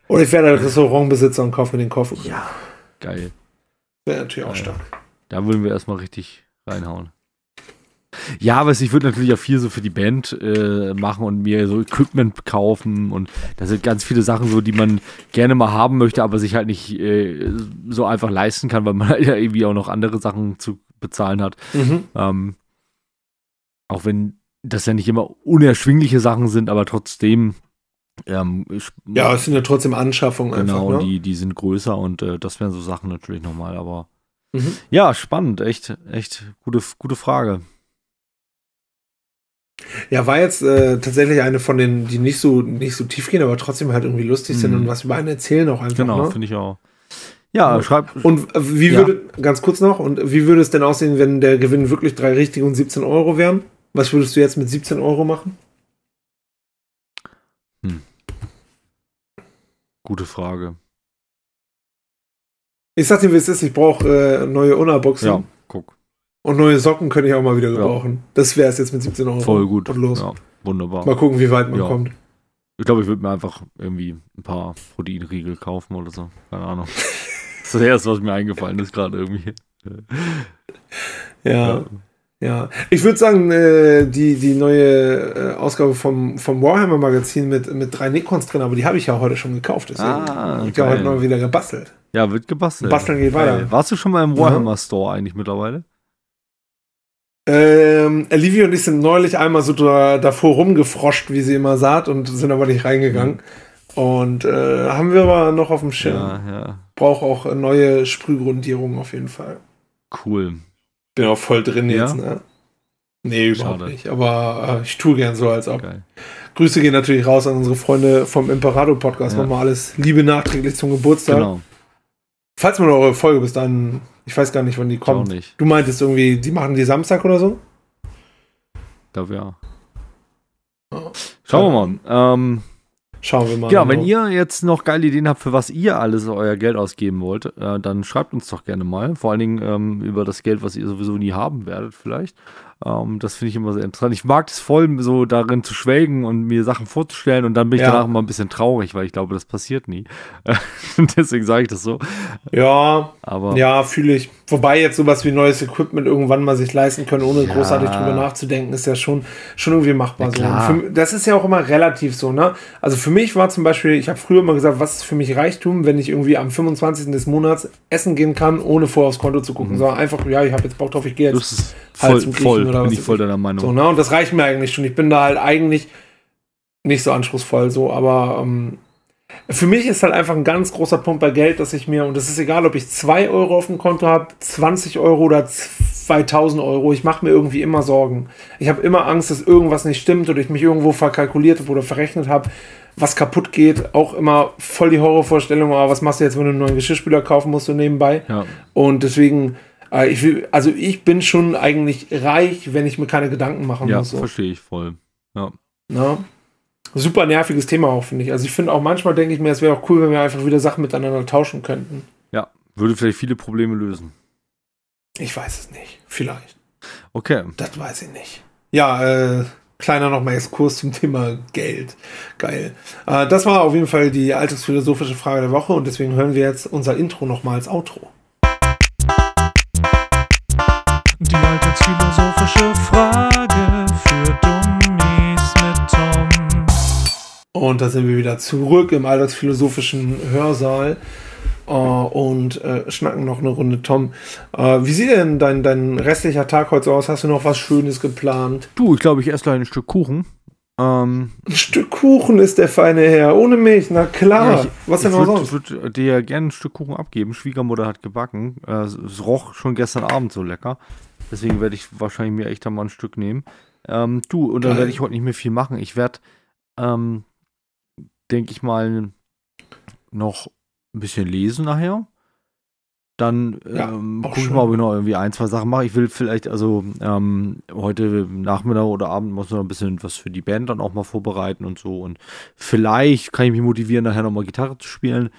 Oder ich werde Restaurantbesitzer und kaufe mir den Koffer. Ja. Geil. Wäre natürlich auch Ja, ja. stark. Da würden wir erstmal richtig reinhauen. Ja, aber ich würde natürlich auch viel so für die Band äh, machen und mir so Equipment kaufen und da sind ganz viele Sachen so, die man gerne mal haben möchte, aber sich halt nicht äh, so einfach leisten kann, weil man halt ja irgendwie auch noch andere Sachen zu bezahlen hat. Mhm. Ähm, auch wenn das ja nicht immer unerschwingliche Sachen sind, aber trotzdem ähm, Ja, es sind ja trotzdem Anschaffungen genau, einfach. Ne? die, die sind größer und äh, das wären so Sachen natürlich nochmal, aber Mhm. ja, spannend, echt, echt gute, gute Frage. Ja, war jetzt äh, tatsächlich eine von den, die nicht so, nicht so tief gehen, aber trotzdem halt irgendwie lustig sind Mhm. und was über einen erzählen auch einfach. Genau, Ne? finde ich auch. Ja, Ja. schreib. Und äh, wie Ja. würde, ganz kurz noch, und wie würde es denn aussehen, wenn der Gewinn wirklich drei richtige und 17 Euro wären? Was würdest du jetzt mit 17 Euro machen? Gute Frage. Ich sag dir, wie es ist, ich brauche äh, neue Unaboxen Ja, guck. Und neue Socken könnte ich auch mal wieder gebrauchen. Das wäre es jetzt mit 17 Euro. Voll gut. Und los. Ja, wunderbar. Mal gucken, wie weit man Ja. kommt. Ich glaube, ich würde mir einfach irgendwie ein paar Proteinriegel kaufen oder so. Keine Ahnung. das ist das erste, was mir eingefallen ist gerade irgendwie. Ja. Ja, ich würde sagen, äh, die, die neue äh, Ausgabe vom, vom Warhammer Magazin mit, mit drei Necrons drin, aber die habe ich ja heute schon gekauft. Deswegen Ah, ich ja heute noch wieder gebastelt. Ja, wird gebastelt. Basteln geht weiter. Warst du schon mal im Warhammer Store eigentlich mittlerweile? Ähm, Olivia und ich sind neulich einmal so da, davor rumgefroscht, wie sie immer sagt, und sind aber nicht reingegangen. Und äh, haben wir aber noch auf dem Schirm. Ja, ja. Brauche auch neue Sprühgrundierungen auf jeden Fall. Cool. Bin auch voll drin Ja? jetzt, ne? Nee, überhaupt Schade. nicht. Aber äh, ich tue gern so, als ob. Geil. Grüße gehen natürlich raus an unsere Freunde vom Imperator Podcast. Ja. Nochmal alles Liebe nachträglich zum Geburtstag. Genau. Falls man eure Folge bis dann, ich weiß gar nicht, wann die Ich auch kommt. nicht. Du meintest irgendwie, die machen die Samstag oder so? Ich glaube ja. Oh. Schauen wir mal. Ähm, Schauen wir mal. Genau, wenn ihr jetzt noch geile Ideen habt, für was ihr alles euer Geld ausgeben wollt, äh, dann schreibt uns doch gerne mal. Vor allen Dingen ähm, über das Geld, was ihr sowieso nie haben werdet, vielleicht. Ähm, das finde ich immer sehr interessant. Ich mag es voll, so darin zu schwelgen und mir Sachen vorzustellen und dann bin ich Ja. danach immer ein bisschen traurig, weil ich glaube, das passiert nie. Deswegen sage ich das so. Ja, Aber ja, fühle ich. Wobei jetzt sowas wie neues Equipment irgendwann mal sich leisten können, ohne Ja. großartig drüber nachzudenken, ist ja schon, schon irgendwie machbar. Ja, so. für, das ist ja auch immer relativ so, ne? Also für mich war zum Beispiel, ich habe früher immer gesagt, was ist für mich Reichtum, wenn ich irgendwie am 25. des Monats essen gehen kann, ohne vorher aufs Konto zu gucken. Sondern einfach, ja, ich habe jetzt Bock drauf, ich gehe jetzt das ist halt zum voll oder bin ich voll deiner Meinung. So, ne? Und das reicht mir eigentlich schon. Ich bin da halt eigentlich nicht so anspruchsvoll so, aber ähm, für mich ist halt einfach ein ganz großer Punkt bei Geld, dass ich mir, und es ist egal, ob ich 2 Euro auf dem Konto habe, 20 Euro oder 2000 Euro, ich mache mir irgendwie immer Sorgen. Ich habe immer Angst, dass irgendwas nicht stimmt oder ich mich irgendwo verkalkuliert habe oder verrechnet habe, was kaputt geht. Auch immer voll die Horrorvorstellung, aber was machst du jetzt, wenn du einen neuen Geschirrspüler kaufen musst so nebenbei? Ja. Und deswegen, ich will, also ich bin schon eigentlich reich, wenn ich mir keine Gedanken machen Ja, muss. So. verstehe ich voll. Ja. Ne? Super nerviges Thema auch, finde ich. Also ich finde auch manchmal denke ich mir, es wäre auch cool, wenn wir einfach wieder Sachen miteinander tauschen könnten. ja, würde vielleicht viele Probleme lösen. Ich weiß es nicht. Vielleicht. Okay. Das weiß ich nicht. Ja, äh, kleiner nochmal Exkurs zum Thema Geld. Geil. Äh, das war auf jeden Fall die alltagsphilosophische Frage der Woche und deswegen hören wir jetzt unser Intro nochmal als Outro. Die alltagsphilosophische Frage für Dummies mit Tom. Und da sind wir wieder zurück im alltagsphilosophischen Hörsaal äh, und äh, schnacken noch eine Runde. Tom, äh, wie sieht denn dein, dein restlicher Tag heute so aus? Hast du noch was Schönes geplant? Du, ich glaube, ich esse gleich ein Stück Kuchen. Ähm, Ein Stück Kuchen ist der feine Herr, ohne Milch, na klar. ja, ich, was denn noch sonst? Ich würde dir gerne ein Stück Kuchen abgeben. Schwiegermutter hat gebacken. Äh, es roch schon gestern Abend so lecker. Deswegen werde ich wahrscheinlich mir echt einmal ein Stück nehmen. Ähm, du, und dann werde ich heute nicht mehr viel machen. Ich werde, ähm, denke ich mal, noch ein bisschen lesen nachher. Dann Ja, ähm, gucke ich mal, ob ich noch irgendwie ein, zwei Sachen mache. Ich will vielleicht, also ähm, heute Nachmittag oder Abend muss noch ein bisschen was für die Band dann auch mal vorbereiten und so. Und vielleicht kann ich mich motivieren, nachher nochmal Gitarre zu spielen, ein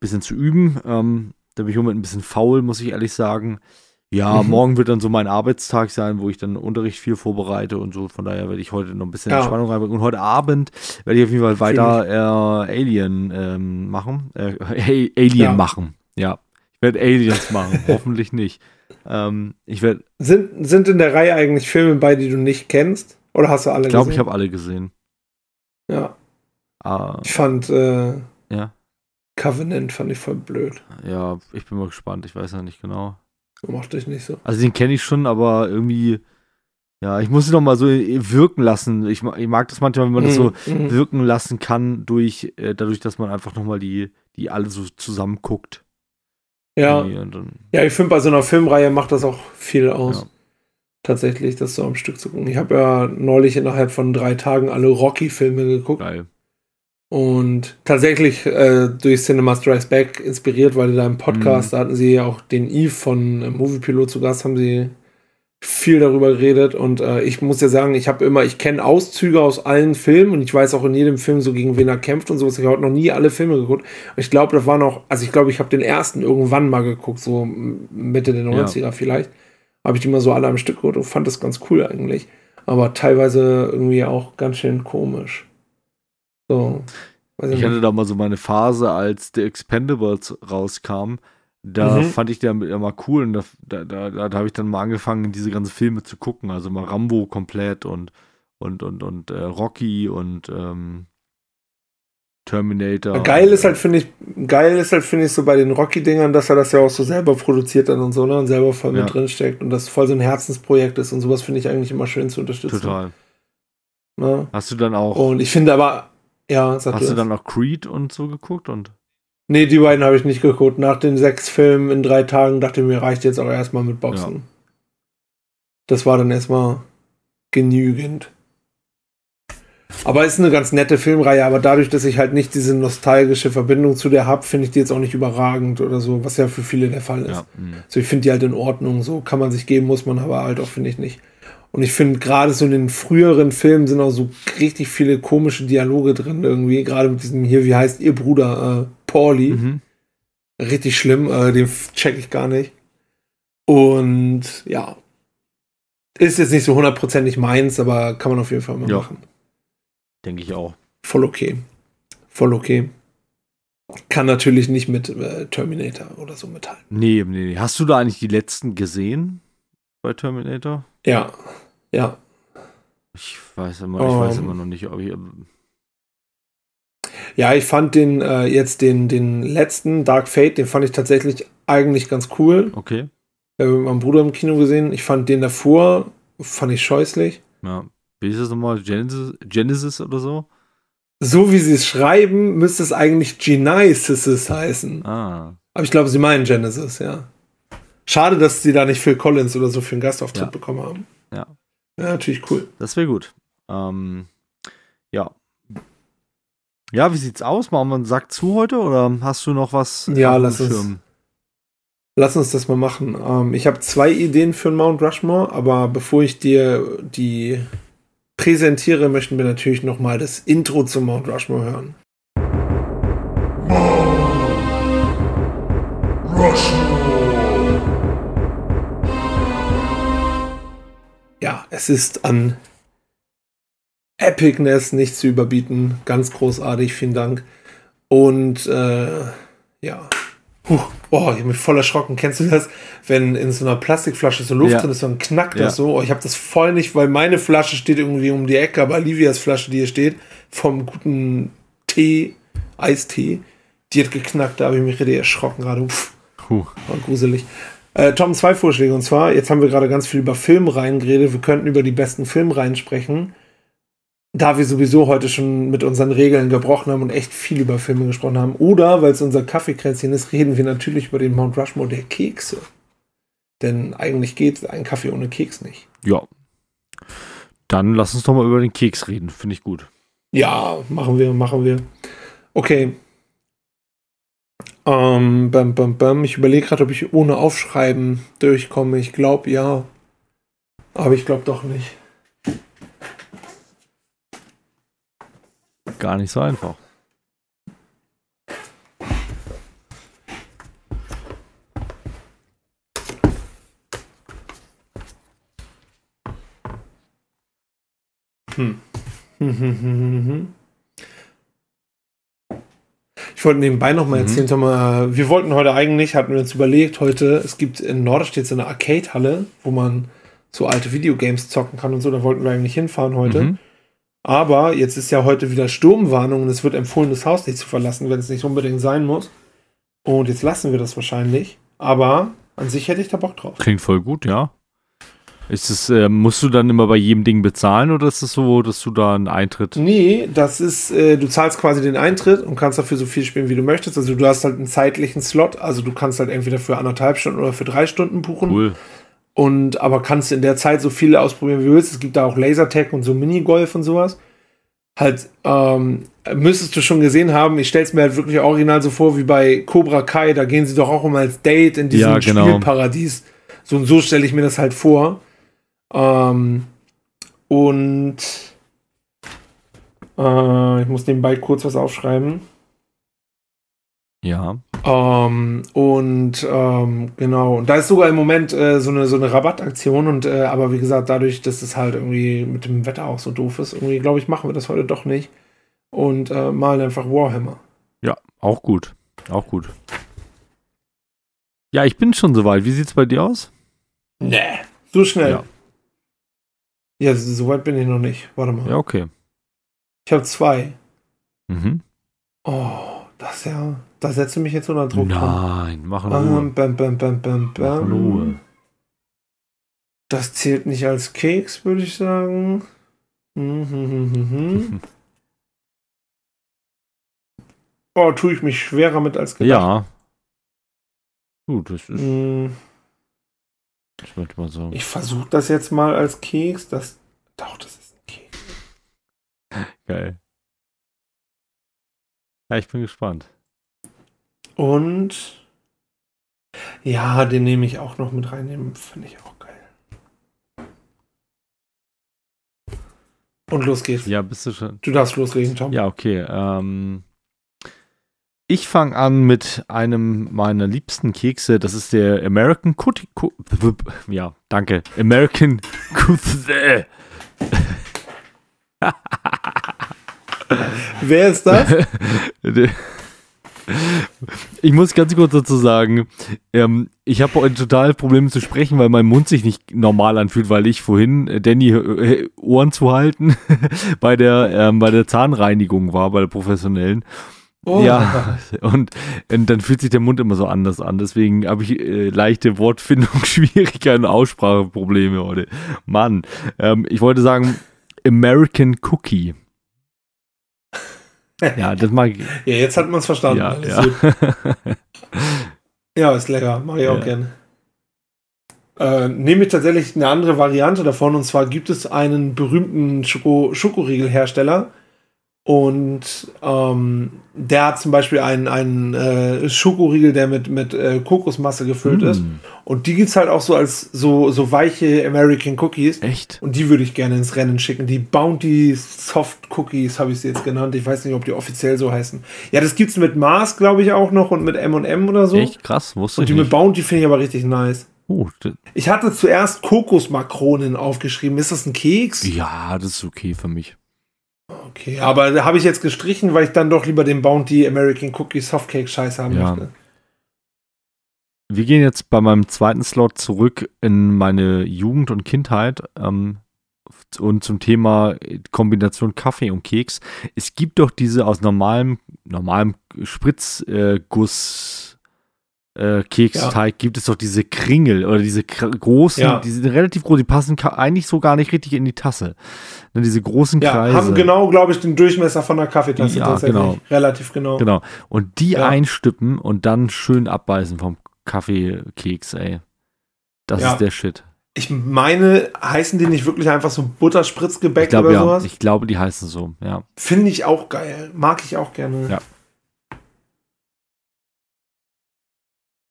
bisschen zu üben. Ähm, da bin ich im Moment ein bisschen faul, muss ich ehrlich sagen. Ja, Mhm. morgen wird dann so mein Arbeitstag sein, wo ich dann Unterricht viel vorbereite und so. Von daher werde ich heute noch ein bisschen Ja. Entspannung reinbringen. Und heute Abend werde ich auf jeden Fall weiter äh, Alien ähm, machen. Äh, A- Alien Ja. machen. Ja. Ich werde Aliens machen. Hoffentlich nicht. Ähm, ich werde, Sind, sind in der Reihe eigentlich Filme bei, die du nicht kennst? Oder hast du alle ich glaube, ich gesehen? habe alle gesehen. Ja, Ah, ich fand äh, ja. Covenant fand ich voll blöd. Ja, ich bin mal gespannt. Ich weiß ja nicht genau. Mochte ich nicht so. Also den kenne ich schon, aber irgendwie, ja, ich muss ihn noch mal so wirken lassen. Ich, ich mag das manchmal, wenn man das so Mhm, mhm. wirken lassen kann, durch, äh, dadurch, dass man einfach noch mal die, die alle so zusammen guckt. Ja, ja, ich finde, bei so einer Filmreihe macht das auch viel aus. Ja. Tatsächlich, das so am Stück zu gucken. Ich habe ja neulich innerhalb von drei Tagen alle Rocky-Filme geguckt. geil. Und tatsächlich äh, durch Cinema Strikes Back inspiriert, weil da im Mhm. Podcast, da hatten sie ja auch den Eve von äh, Moviepilot zu Gast, haben sie viel darüber geredet. Und äh, ich muss ja sagen, ich habe immer, ich kenne Auszüge aus allen Filmen und ich weiß auch in jedem Film so, gegen wen er kämpft und sowas. Ich habe noch nie alle Filme geguckt. Und ich glaube, das waren auch, also ich glaube, ich habe den ersten irgendwann mal geguckt, so Mitte der 90er vielleicht. Habe ich die mal so alle am Stück geguckt und fand das ganz cool eigentlich. Aber teilweise irgendwie auch ganz schön komisch. So. Ich hatte da mal so meine Phase, als The Expendables rauskam. Da Mhm. fand ich den ja mal cool und da, da, da, da habe ich dann mal angefangen, diese ganzen Filme zu gucken. Also mal Rambo komplett und, und, und, und äh, Rocky und ähm, Terminator. Geil ist halt, finde ich, geil ist halt, finde ich, so bei den Rocky-Dingern, dass er das ja auch so selber produziert dann und so, ne, und selber voll Ja. mit drin steckt und das voll so ein Herzensprojekt ist und sowas finde ich eigentlich immer schön zu unterstützen. Total. Ne? Hast du dann auch, Und ich finde aber, ja, sag hast du dann auch Creed und so geguckt und Nee, die beiden habe ich nicht geguckt. Nach den sechs Filmen in drei Tagen dachte ich mir, reicht jetzt auch erstmal mit Boxen. Das war dann erstmal genügend. Aber ist eine ganz nette Filmreihe, aber dadurch, dass ich halt nicht diese nostalgische Verbindung zu der habe, finde ich die jetzt auch nicht überragend oder so, was ja für viele der Fall ist. ja, mh. So, ich finde die halt in Ordnung, so kann man sich geben, muss man aber halt auch, finde ich nicht. Und ich finde gerade so in den früheren Filmen sind auch so richtig viele komische Dialoge drin irgendwie, gerade mit diesem hier, wie heißt ihr Bruder, äh, Pauli. Mhm. Richtig schlimm, äh, den check ich gar nicht. Und ja. Ist jetzt nicht so hundertprozentig meins, aber kann man auf jeden Fall mal Ja. machen. Denke ich auch. Voll okay. Voll okay. Kann natürlich nicht mit äh, Terminator oder so mithalten. Nee, nee, nee. Hast du da eigentlich die letzten gesehen bei Terminator? Ja, ja. Ich weiß immer, ich weiß Ähm. immer noch nicht, ob ich. Ja, ich fand den äh, jetzt den, den letzten Dark Fate, den fand ich tatsächlich eigentlich ganz cool. Okay. Wir haben mit meinem Bruder im Kino gesehen. Ich fand den davor, fand ich scheußlich. Ja. Wie ist das nochmal? Genesis, Genesis oder so? So wie sie es schreiben, müsste es eigentlich Genesis heißen. Ah. Aber ich glaube, sie meinen Genesis, ja. Schade, dass sie da nicht Phil Collins oder so für einen Gastauftritt Ja. bekommen haben. Ja. Ja, natürlich cool. Das wäre gut. Ähm, ja. Ja, wie sieht's aus? Machen wir einen Sack zu heute oder hast du noch was? Ja, lass uns-? Lass uns das mal machen. Ähm, ich habe zwei Ideen für einen Mount Rushmore, aber bevor ich dir die präsentiere, möchten wir natürlich noch mal das Intro zum Mount Rushmore hören. Ja, es ist an Epicness nicht zu überbieten. Ganz großartig, vielen Dank. Und äh, ja. Puh, oh, ich habe mich voll erschrocken. Kennst du das? Wenn in so einer Plastikflasche so Luft Ja. drin ist, dann knackt Ja. das so. Oh, ich habe das voll nicht, weil meine Flasche steht irgendwie um die Ecke, aber Livias Flasche, die hier steht, vom guten Tee, Eistee, die hat geknackt. Da habe ich mich richtig erschrocken gerade. Puh. War gruselig. Äh, Tom, zwei Vorschläge. Und zwar, jetzt haben wir gerade ganz viel über Filmreihen geredet. Wir könnten über die besten Filmreihen sprechen. Da wir sowieso heute schon mit unseren Regeln gebrochen haben und echt viel über Filme gesprochen haben. Oder, weil es unser Kaffeekränzchen ist, reden wir natürlich über den Mount Rushmore der Kekse. Denn eigentlich geht ein Kaffee ohne Keks nicht. Ja. Dann lass uns doch mal über den Keks reden. Finde ich gut. Ja, machen wir, machen wir. Okay. Ähm, bam, bam, bam. Ich überlege gerade, ob ich ohne Aufschreiben durchkomme. Ich glaube ja. Aber ich glaube doch nicht. Gar nicht so einfach. Ich wollte nebenbei noch mal Mhm. erzählen, Thomas, wir wollten heute eigentlich, hatten wir uns überlegt, heute, es gibt in Norderstedt so eine Arcade-Halle, wo man so alte Videogames zocken kann und so, da wollten wir eigentlich hinfahren heute. Mhm. Aber jetzt ist ja heute wieder Sturmwarnung und es wird empfohlen, das Haus nicht zu verlassen, wenn es nicht unbedingt sein muss. Und jetzt lassen wir das wahrscheinlich. Aber an sich hätte ich da Bock drauf. Klingt voll gut, ja. Ist es, äh, musst du dann immer bei jedem Ding bezahlen oder ist es so, dass du da einen Eintritt? Nee, das ist, äh, du zahlst quasi den Eintritt und kannst dafür so viel spielen, wie du möchtest. Also du hast halt einen zeitlichen Slot. Also du kannst halt entweder für anderthalb Stunden oder für drei Stunden buchen. Cool. Und aber kannst in der Zeit so viele ausprobieren, wie du willst. Es gibt da auch Lasertag und so Minigolf und sowas. Halt, ähm, müsstest du schon gesehen haben, ich stell's mir halt wirklich original so vor wie bei Cobra Kai, da gehen sie doch auch immer als Date in diesem Ja, genau. Spielparadies. So und so stelle ich mir das halt vor. Ähm, und äh, ich muss nebenbei kurz was aufschreiben. Ja. Ähm, und ähm, genau, und da ist sogar im Moment äh, so, eine, so eine Rabattaktion und äh, aber wie gesagt, dadurch, dass es halt irgendwie mit dem Wetter auch so doof ist, irgendwie glaube ich, machen wir das heute doch nicht und äh, malen einfach Warhammer. Ja, auch gut. Auch gut. Ja, ich bin schon soweit. Wie sieht's bei dir aus? Nee. So schnell. Ja. Ja, so weit bin ich noch nicht. Warte mal. Ja, okay. Ich habe zwei. Mhm. Oh, das ja. Da setzt du mich jetzt unter Druck. Nein, mach in Ruhe. Ähm, bam, bam, bam, bam, Mach bam. Ruhe. Das zählt nicht als Keks, würde ich sagen. Hm, hm, hm, hm, hm. Oh, tue ich mich schwerer mit als gedacht. Ja. Gut, das ist, Hm, ich würde mal sagen. Ich versuche das jetzt mal als Keks. Das, doch, das ist ein Keks. Geil. Ja, ich bin gespannt. Und ja, den nehme ich auch noch mit rein. Den finde ich auch geil. Und los geht's. Ja, bist du schon. Du darfst loslegen, Tom. Ja, okay. Ähm, Ich fange an mit einem meiner liebsten Kekse. Das ist der American Cookie. Co ja, danke. American Cookie. Wer ist das? Ich muss ganz kurz dazu sagen, ähm, ich habe heute total Probleme zu sprechen, weil mein Mund sich nicht normal anfühlt, weil ich vorhin äh, Danny äh, Ohren zu halten bei der ähm, bei der Zahnreinigung war, bei der professionellen. Oh. Ja, und, und dann fühlt sich der Mund immer so anders an. Deswegen habe ich äh, leichte Wortfindungsschwierigkeiten, Ausspracheprobleme heute. Mann, ähm, ich wollte sagen American Cookie. Ja, das mag ich. Ja, jetzt hat man es verstanden. Ja, ja. ja, ist lecker. Mache ich auch Ja. gerne. Äh, nehme ich tatsächlich eine andere Variante davon. Und zwar gibt es einen berühmten Schoko Schokoriegelhersteller. Und ähm, der hat zum Beispiel einen, einen äh, Schokoriegel, der mit, mit äh, Kokosmasse gefüllt ist. Mm, Und die gibt es halt auch so als so, so weiche American Cookies. Echt? Und die würde ich gerne ins Rennen schicken. Die Bounty Soft Cookies habe ich sie jetzt genannt. Ich weiß nicht, ob die offiziell so heißen. Ja, das gibt's mit Mars, glaube ich, auch noch und mit M&M oder so. Echt krass, wusste Und ich die mit nicht. Bounty finde ich aber richtig nice. Oh, Ich hatte zuerst Kokosmakronen aufgeschrieben. Ist das ein Keks? ja, das ist okay für mich. Okay, aber da habe ich jetzt gestrichen, weil ich dann doch lieber den Bounty American Cookie Softcake Scheiß haben Ja. möchte. Wir gehen jetzt bei meinem zweiten Slot zurück in meine Jugend und Kindheit ähm, und zum Thema Kombination Kaffee und Keks. Es gibt doch diese aus normalem, normalem Spritzguss äh, äh, Keksteig, gibt es doch diese Kringel oder diese großen, Ja. die sind relativ groß, die passen eigentlich so gar nicht richtig in die Tasse. Ne, diese großen Ja, Kreise. haben genau, glaube ich, den Durchmesser von der Kaffeetasse Ja, tatsächlich. genau. Relativ genau. Genau. Und die Ja. einstippen und dann schön abbeißen vom Kaffeekeks, ey. Das Ja. ist der Shit. Ich meine, heißen die nicht wirklich einfach so Butterspritzgebäck Ich glaube, oder ja. sowas? Ich glaube, die heißen so, ja. Finde ich auch geil. Mag ich auch gerne. Ja.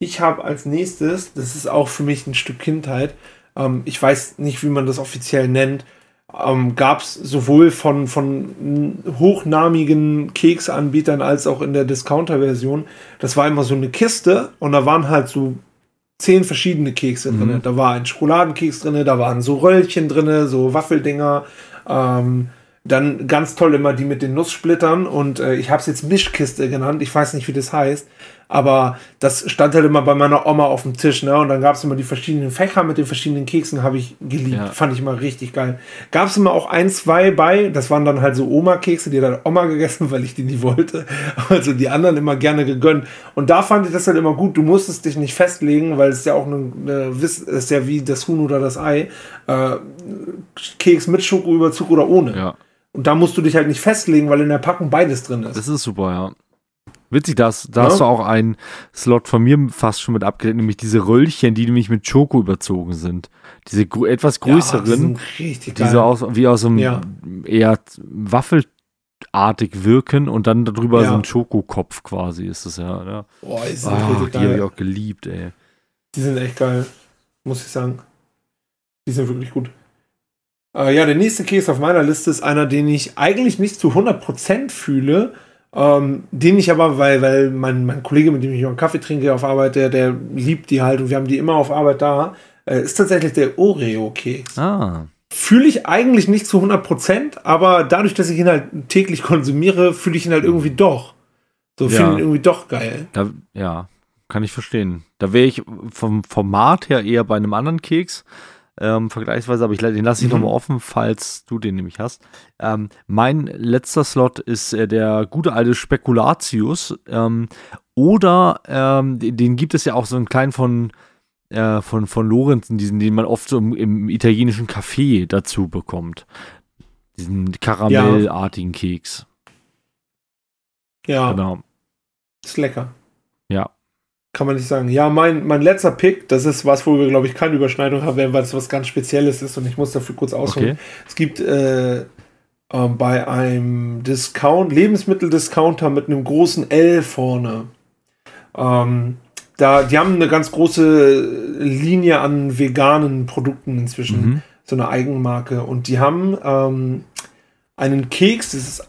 Ich habe als nächstes, das ist auch für mich ein Stück Kindheit, ähm, ich weiß nicht, wie man das offiziell nennt, ähm, gab es sowohl von, von hochnamigen Keksanbietern als auch in der Discounter-Version. Das war immer so eine Kiste und da waren halt so zehn verschiedene Kekse Mhm. drin. Da war ein Schokoladenkeks drin, da waren so Röllchen drin, so Waffeldinger. Ähm, dann ganz toll immer die mit den Nusssplittern und äh, ich habe es jetzt Mischkiste genannt. Ich weiß nicht, wie das heißt, aber das stand halt immer bei meiner Oma auf dem Tisch, ne? Und dann gab es immer die verschiedenen Fächer mit den verschiedenen Keksen, habe ich geliebt. Ja. Fand ich immer richtig geil. Gab es immer auch ein, zwei bei, das waren dann halt so Oma-Kekse, die hat dann Oma gegessen, weil ich die nie wollte. Also die anderen immer gerne gegönnt. Und da fand ich das halt immer gut. Du musstest dich nicht festlegen, weil es ja auch eine, eine Wiss- es ist ja wie das Huhn oder das Ei. Äh, Keks mit Schokoüberzug oder ohne. Ja. Und da musst du dich halt nicht festlegen, weil in der Packung beides drin ist. Das ist super, ja. Witzig, das, da Ja. hast du auch einen Slot von mir fast schon mit abgedeckt, nämlich diese Röllchen, die nämlich mit Schoko überzogen sind. Diese etwas Ja, die größeren, richtig die so aus, wie aus einem Ja. eher waffelartig wirken und dann darüber Ja. so ein Schokokopf quasi ist es ja. ja. Boah, die sind Ah, richtig die habe ich auch geliebt, ey. Die sind echt geil. Muss ich sagen. Die sind wirklich gut. Äh, ja, der nächste Käse auf meiner Liste ist einer, den ich eigentlich nicht zu 100% fühle. Ähm, den ich aber, weil, weil mein, mein Kollege, mit dem ich immer einen Kaffee trinke auf Arbeit, der, der liebt die halt und wir haben die immer auf Arbeit da, äh, ist tatsächlich der Oreo-Keks. Ah, Fühle ich eigentlich nicht zu 100%, aber dadurch, dass ich ihn halt täglich konsumiere, fühle ich ihn halt irgendwie doch. So, finde Ja. ihn irgendwie doch geil. da, ja, kann ich verstehen. Da wäre ich vom Format her eher bei einem anderen Keks, ähm, vergleichsweise, aber ich, den lasse ich Mhm. nochmal offen, falls du den nämlich hast. Ähm, mein letzter Slot ist äh, der gute alte Spekulatius. Ähm, oder ähm, den, den gibt es ja auch so einen kleinen von, äh, von, von Lorenzen, diesen, den man oft so im, im italienischen Café dazu bekommt. Diesen karamellartigen Keks. Ja, Genau. ist lecker. Ja. Kann man nicht sagen. Ja, mein, mein letzter Pick, das ist was, wo wir, glaube ich, keine Überschneidung haben werden, weil es was ganz Spezielles ist und ich muss dafür kurz ausholen. Okay. Es gibt äh, ähm, bei einem Discount, Lebensmitteldiscounter mit einem großen L vorne. Ähm, da, die haben eine ganz große Linie an veganen Produkten inzwischen, Mhm. so eine Eigenmarke. Und die haben ähm, einen Keks, das ist,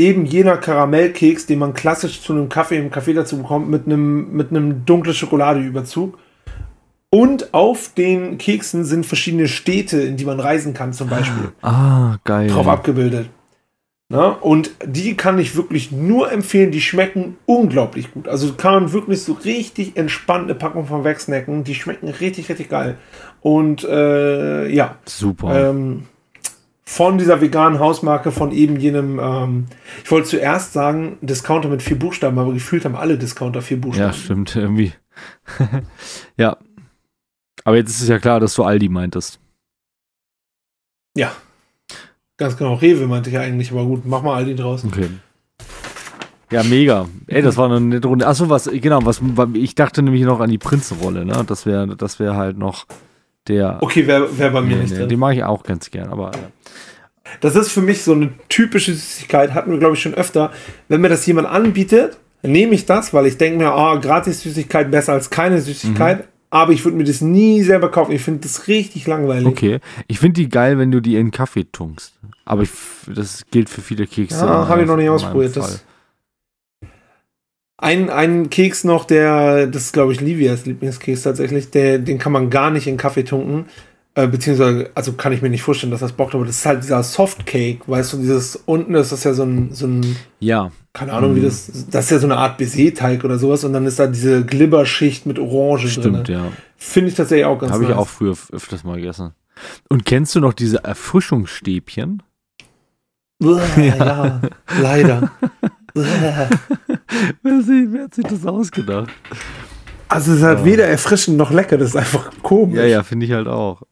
eben jener Karamellkeks, den man klassisch zu einem Kaffee im Kaffee dazu bekommt, mit einem, mit einem dunklen Schokoladeüberzug. Und auf den Keksen sind verschiedene Städte, in die man reisen kann, zum Beispiel, Ah, geil. drauf abgebildet. Na, und die kann ich wirklich nur empfehlen, die schmecken unglaublich gut. Also kann man wirklich so richtig entspannt eine Packung von wegsnacken. Die schmecken richtig, richtig geil. Und äh, ja, Super. ähm, von dieser veganen Hausmarke, von eben jenem, ähm, ich wollte zuerst sagen, Discounter mit vier Buchstaben, aber gefühlt haben alle Discounter vier ja, Buchstaben. stimmt, irgendwie. ja. Aber jetzt ist es ja klar, dass du Aldi meintest. Ja. Ganz genau. Rewe meinte ich ja eigentlich, aber gut, mach mal Aldi draus. Okay. Ja, mega. Ey, das war eine nette Runde. Achso, was, genau, was, ich dachte nämlich noch an die Prinzenrolle, ne? Das wäre, das wäre halt noch der. Okay, wäre wär bei mir Nee, nicht nee, drin. den mag ich auch ganz gern, aber ja. Das ist für mich so eine typische Süßigkeit, hatten wir, glaube ich, schon öfter. Wenn mir das jemand anbietet, nehme ich das, weil ich denke mir, ah, gratis Süßigkeit besser als keine Süßigkeit. Aber ich würde mir das nie selber kaufen. Ich finde das richtig langweilig. Okay. Ich finde die geil, wenn du die in Kaffee tunkst. Aber ich, das gilt für viele Kekse. Ja, habe ich noch nicht ausprobiert. Das ein, ein Keks noch, der, das ist, glaube ich, Livias Lieblingskeks tatsächlich, der, den kann man gar nicht in Kaffee tunken. Äh, beziehungsweise, also kann ich mir nicht vorstellen, dass das bockt, aber das ist halt dieser Softcake, weißt du, dieses unten ist das ja so ein, so ein Ja. keine Ahnung, wie das, das ist ja so eine Art Baiser-Teig oder sowas und dann ist da diese Glibberschicht mit Orange Stimmt, drin. ja. Finde ich tatsächlich auch ganz Habe ich nice. auch früher öf- öfters mal gegessen. Und kennst du noch diese Erfrischungsstäbchen? Uah, ja, leider. Wer, sich, wer hat sich das ausgedacht? also es ist halt Ja. weder erfrischend noch lecker, das ist einfach komisch. Ja, ja, finde ich halt auch.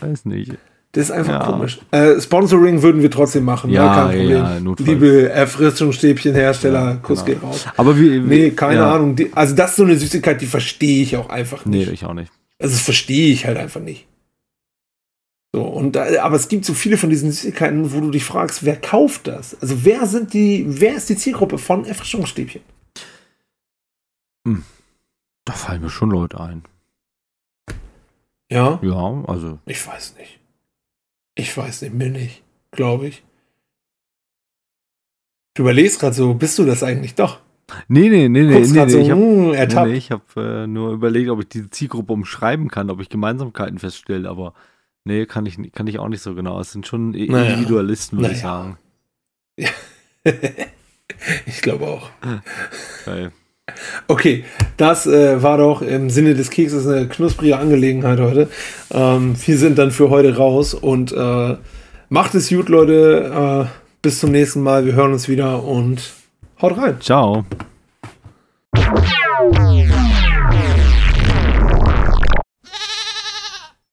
Weiß nicht. Das ist einfach Ja. komisch. Äh, Sponsoring würden wir trotzdem machen, Ja, ja, kein Problem. ja, notfalls. Liebe Erfrischungsstäbchenhersteller, Ja, Kuss genau. geht raus. Aber wie. Nee, keine ja. Ahnung. Die, also das ist so eine Süßigkeit, die verstehe ich auch einfach Nee, nicht. ich auch nicht. Also das verstehe ich halt einfach nicht. So, und aber es gibt so viele von diesen Süßigkeiten, wo du dich fragst, wer kauft das? Also wer sind die, wer ist die Zielgruppe von Erfrischungsstäbchen? Da fallen mir schon Leute ein. Ja, Ja, also. ich weiß nicht. Ich weiß nicht, mir nicht, glaube ich. Du überlegst gerade so, bist du das eigentlich doch? Nee, nee, nee, nee, nee, nee, so, ich habe hm, nee, nee, ich hab, äh, nur überlegt, ob ich diese Zielgruppe umschreiben kann, ob ich Gemeinsamkeiten feststelle, aber nee, kann ich, kann ich auch nicht so genau. Es sind schon Naja. Individualisten, würde ich Naja. sagen. ich glaube auch. Geil. Okay, das äh, war doch im Sinne des Kekses eine knusprige Angelegenheit heute. Ähm, wir sind dann für heute raus und äh, macht es gut, Leute. Äh, bis zum nächsten Mal. Wir hören uns wieder und haut rein. Ciao.